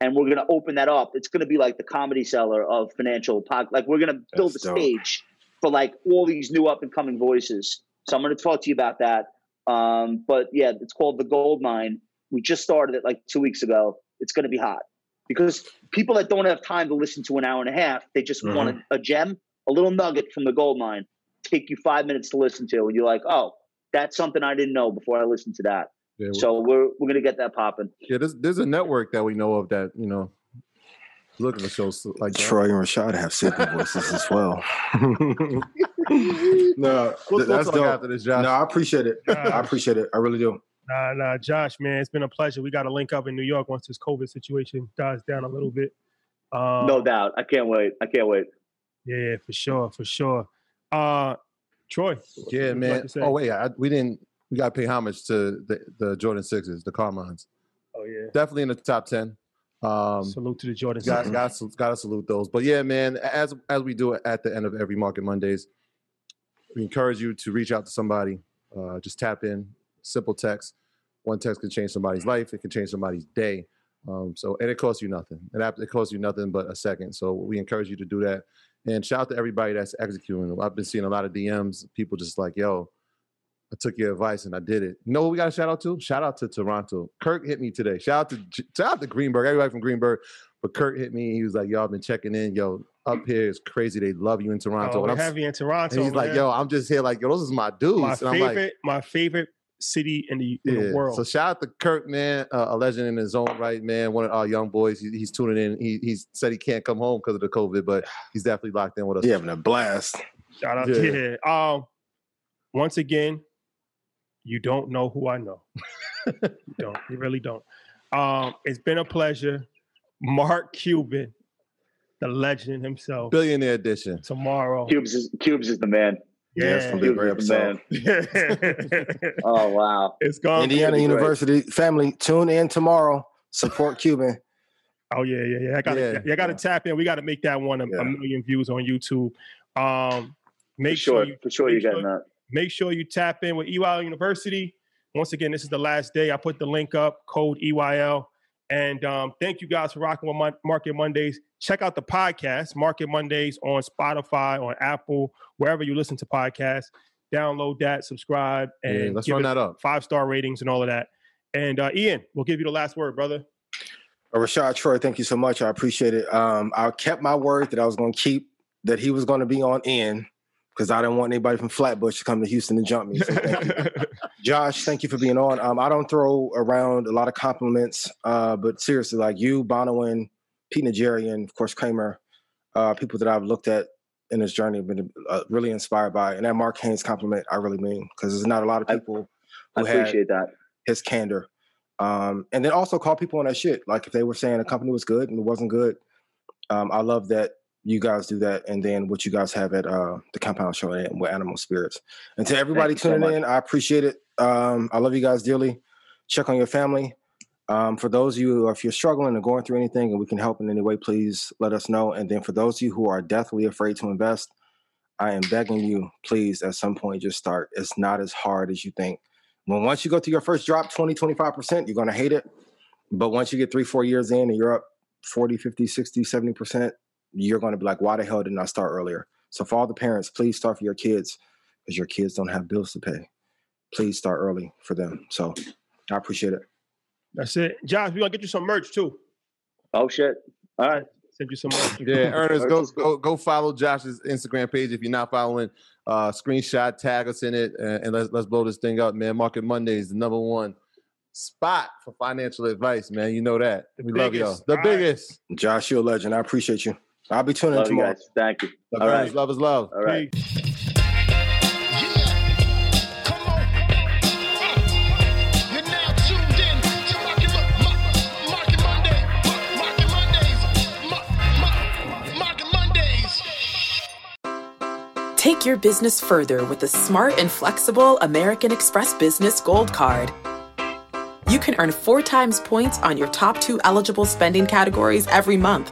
and we're going to open that up. It's going to be like the comedy cellar of financial pod. Like we're going to build That's a dope. stage for like all these new up and coming voices. So I'm going to talk to you about that. Um, but yeah, it's called the Gold Mine. We just started it like two weeks ago. It's going to be hot because people that don't have time to listen to an hour and a half, they just want a, a gem, a little nugget from the gold mine. Take you five minutes to listen to, and you're like, oh, that's something I didn't know before I listened to that. Yeah, So we're we're gonna get that popping. yeah, there's there's a network that we know of that you know Looking for shows like that. Troy and Rashad have Sydney voices as well. no, We'll- th- we'll that's dope. after this, Josh. No, I appreciate it. I appreciate it. I really do. Nah, nah, Josh, man, it's been a pleasure. We got to link up in New York once this COVID situation dies down a little bit. Um, no doubt. I can't wait. I can't wait. Yeah, for sure, for sure. Uh, Troy. Yeah, would you like man. Oh wait, I, we didn't. We got to pay homage to the, the Jordan Sixes, the Carmines. Oh yeah. Definitely in the top ten. Um, Salute to the Jordan got, Sixes. got, got to salute those. But yeah, man, as as we do it at the end of every Market Mondays, we encourage you to reach out to somebody. Uh, just tap in, simple text. One text can change somebody's life. It can change somebody's day. Um, so and it costs you nothing. It, it costs you nothing but a second. So we encourage you to do that. And shout out to everybody that's executing. I've been seeing a lot of DMs. People just like, yo, I took your advice and I did it. You know what we got a shout out to? Shout out to Toronto. Kirk hit me today. Shout out to shout out to Greenberg, everybody from Greenberg. But Kirk hit me. He was like, "Yo, I've been checking in. Yo, up here is crazy. They love you in Toronto." Oh, and I'm, have you in Toronto. and he's like, "Yo, I'm just here. Like, yo, those is my dudes." my and I'm favorite, like, my favorite city in the, in yeah. the world. So shout out to Kirk, man, uh, a legend in his own right, man. One of our young boys. He, he's tuning in. He he's said he can't come home because of the COVID, but he's definitely locked in with us. He having a blast. Shout out Yeah. to him. Um, once again, you don't know who I know. you don't. You really don't. Um, it's been a pleasure. Mark Cuban, the legend himself. Billionaire edition. Tomorrow. Cubes is Cubes is the man. Yeah, it's gonna be a great Cubes is the episode. man. Oh wow. It's gone. Indiana University family, tune in tomorrow. Support Cuban. Oh yeah, yeah, yeah. I got to, Yeah. I got to tap in. We got to make that one a, a million views on YouTube. Um, make For sure. sure you, For sure you're getting that. Make sure you tap in with EYL University. Once again, this is the last day. I put the link up, code EYL. And um, thank you guys for rocking with Mon- Market Mondays. Check out the podcast, Market Mondays, on Spotify, on Apple, wherever you listen to podcasts. Download that, subscribe, Yeah, and let's give run it that up. Five star ratings and all of that. And uh, Ian, we'll give you the last word, brother. Uh, Rashad Troy, thank you so much. I appreciate it. Um, I kept my word that I was going to keep that he was going to be on in because I didn't want anybody from Flatbush to come to Houston and jump me. So thank you. Josh, thank you for being on. Um, I don't throw around a lot of compliments, uh, but seriously, like you, Bonawyn, Pete Najarian, of course Cramer, uh, people that I've looked at in this journey have been uh, really inspired by. And that Mark Haines compliment, I really mean, because there's not a lot of people I who had appreciate that. his candor. Um, and then also call people on that shit. Like if they were saying a company was good and it wasn't good, um, I love that you guys do that. And then what you guys have at uh, the Compound Show and with Animal Spirits. And to everybody so tuning much. in, I appreciate it. Um, I love you guys dearly. Check on your family. Um, for those of you, if you're struggling or going through anything and we can help in any way, please let us know. And then for those of you who are deathly afraid to invest, I am begging you, please, at some point, just start. It's not as hard as you think. When once you go to your first drop 20, 25%, you're going to hate it. But once you get three, four years in and you're up 40, 50, 60, 70%, you're going to be like, why the hell didn't I start earlier? So for all the parents, please start for your kids because your kids don't have bills to pay. Please start early for them. So I appreciate it. That's it. Josh, we're going to get you some merch too. Oh shit. All right. Send you some merch. Yeah, Ernest, go go go follow Josh's Instagram page if you're not following. Uh, screenshot, tag us in it, and, and let's let's blow this thing up, man. Market Monday is the number one spot for financial advice, man. You know that. we love y'all. The All right. biggest. Josh, you're a legend. I appreciate you. I'll be tuning in Love you tomorrow. guys. Thank you. Love, All Ernest. right. love is love. All right. You're now tuned in to Market, Mo- Market Monday, Mo- Market Mondays, Mo- Mo- Market Mondays. Take your business further with the smart and flexible American Express Business Gold Card. You can earn four times points on your top two eligible spending categories every month,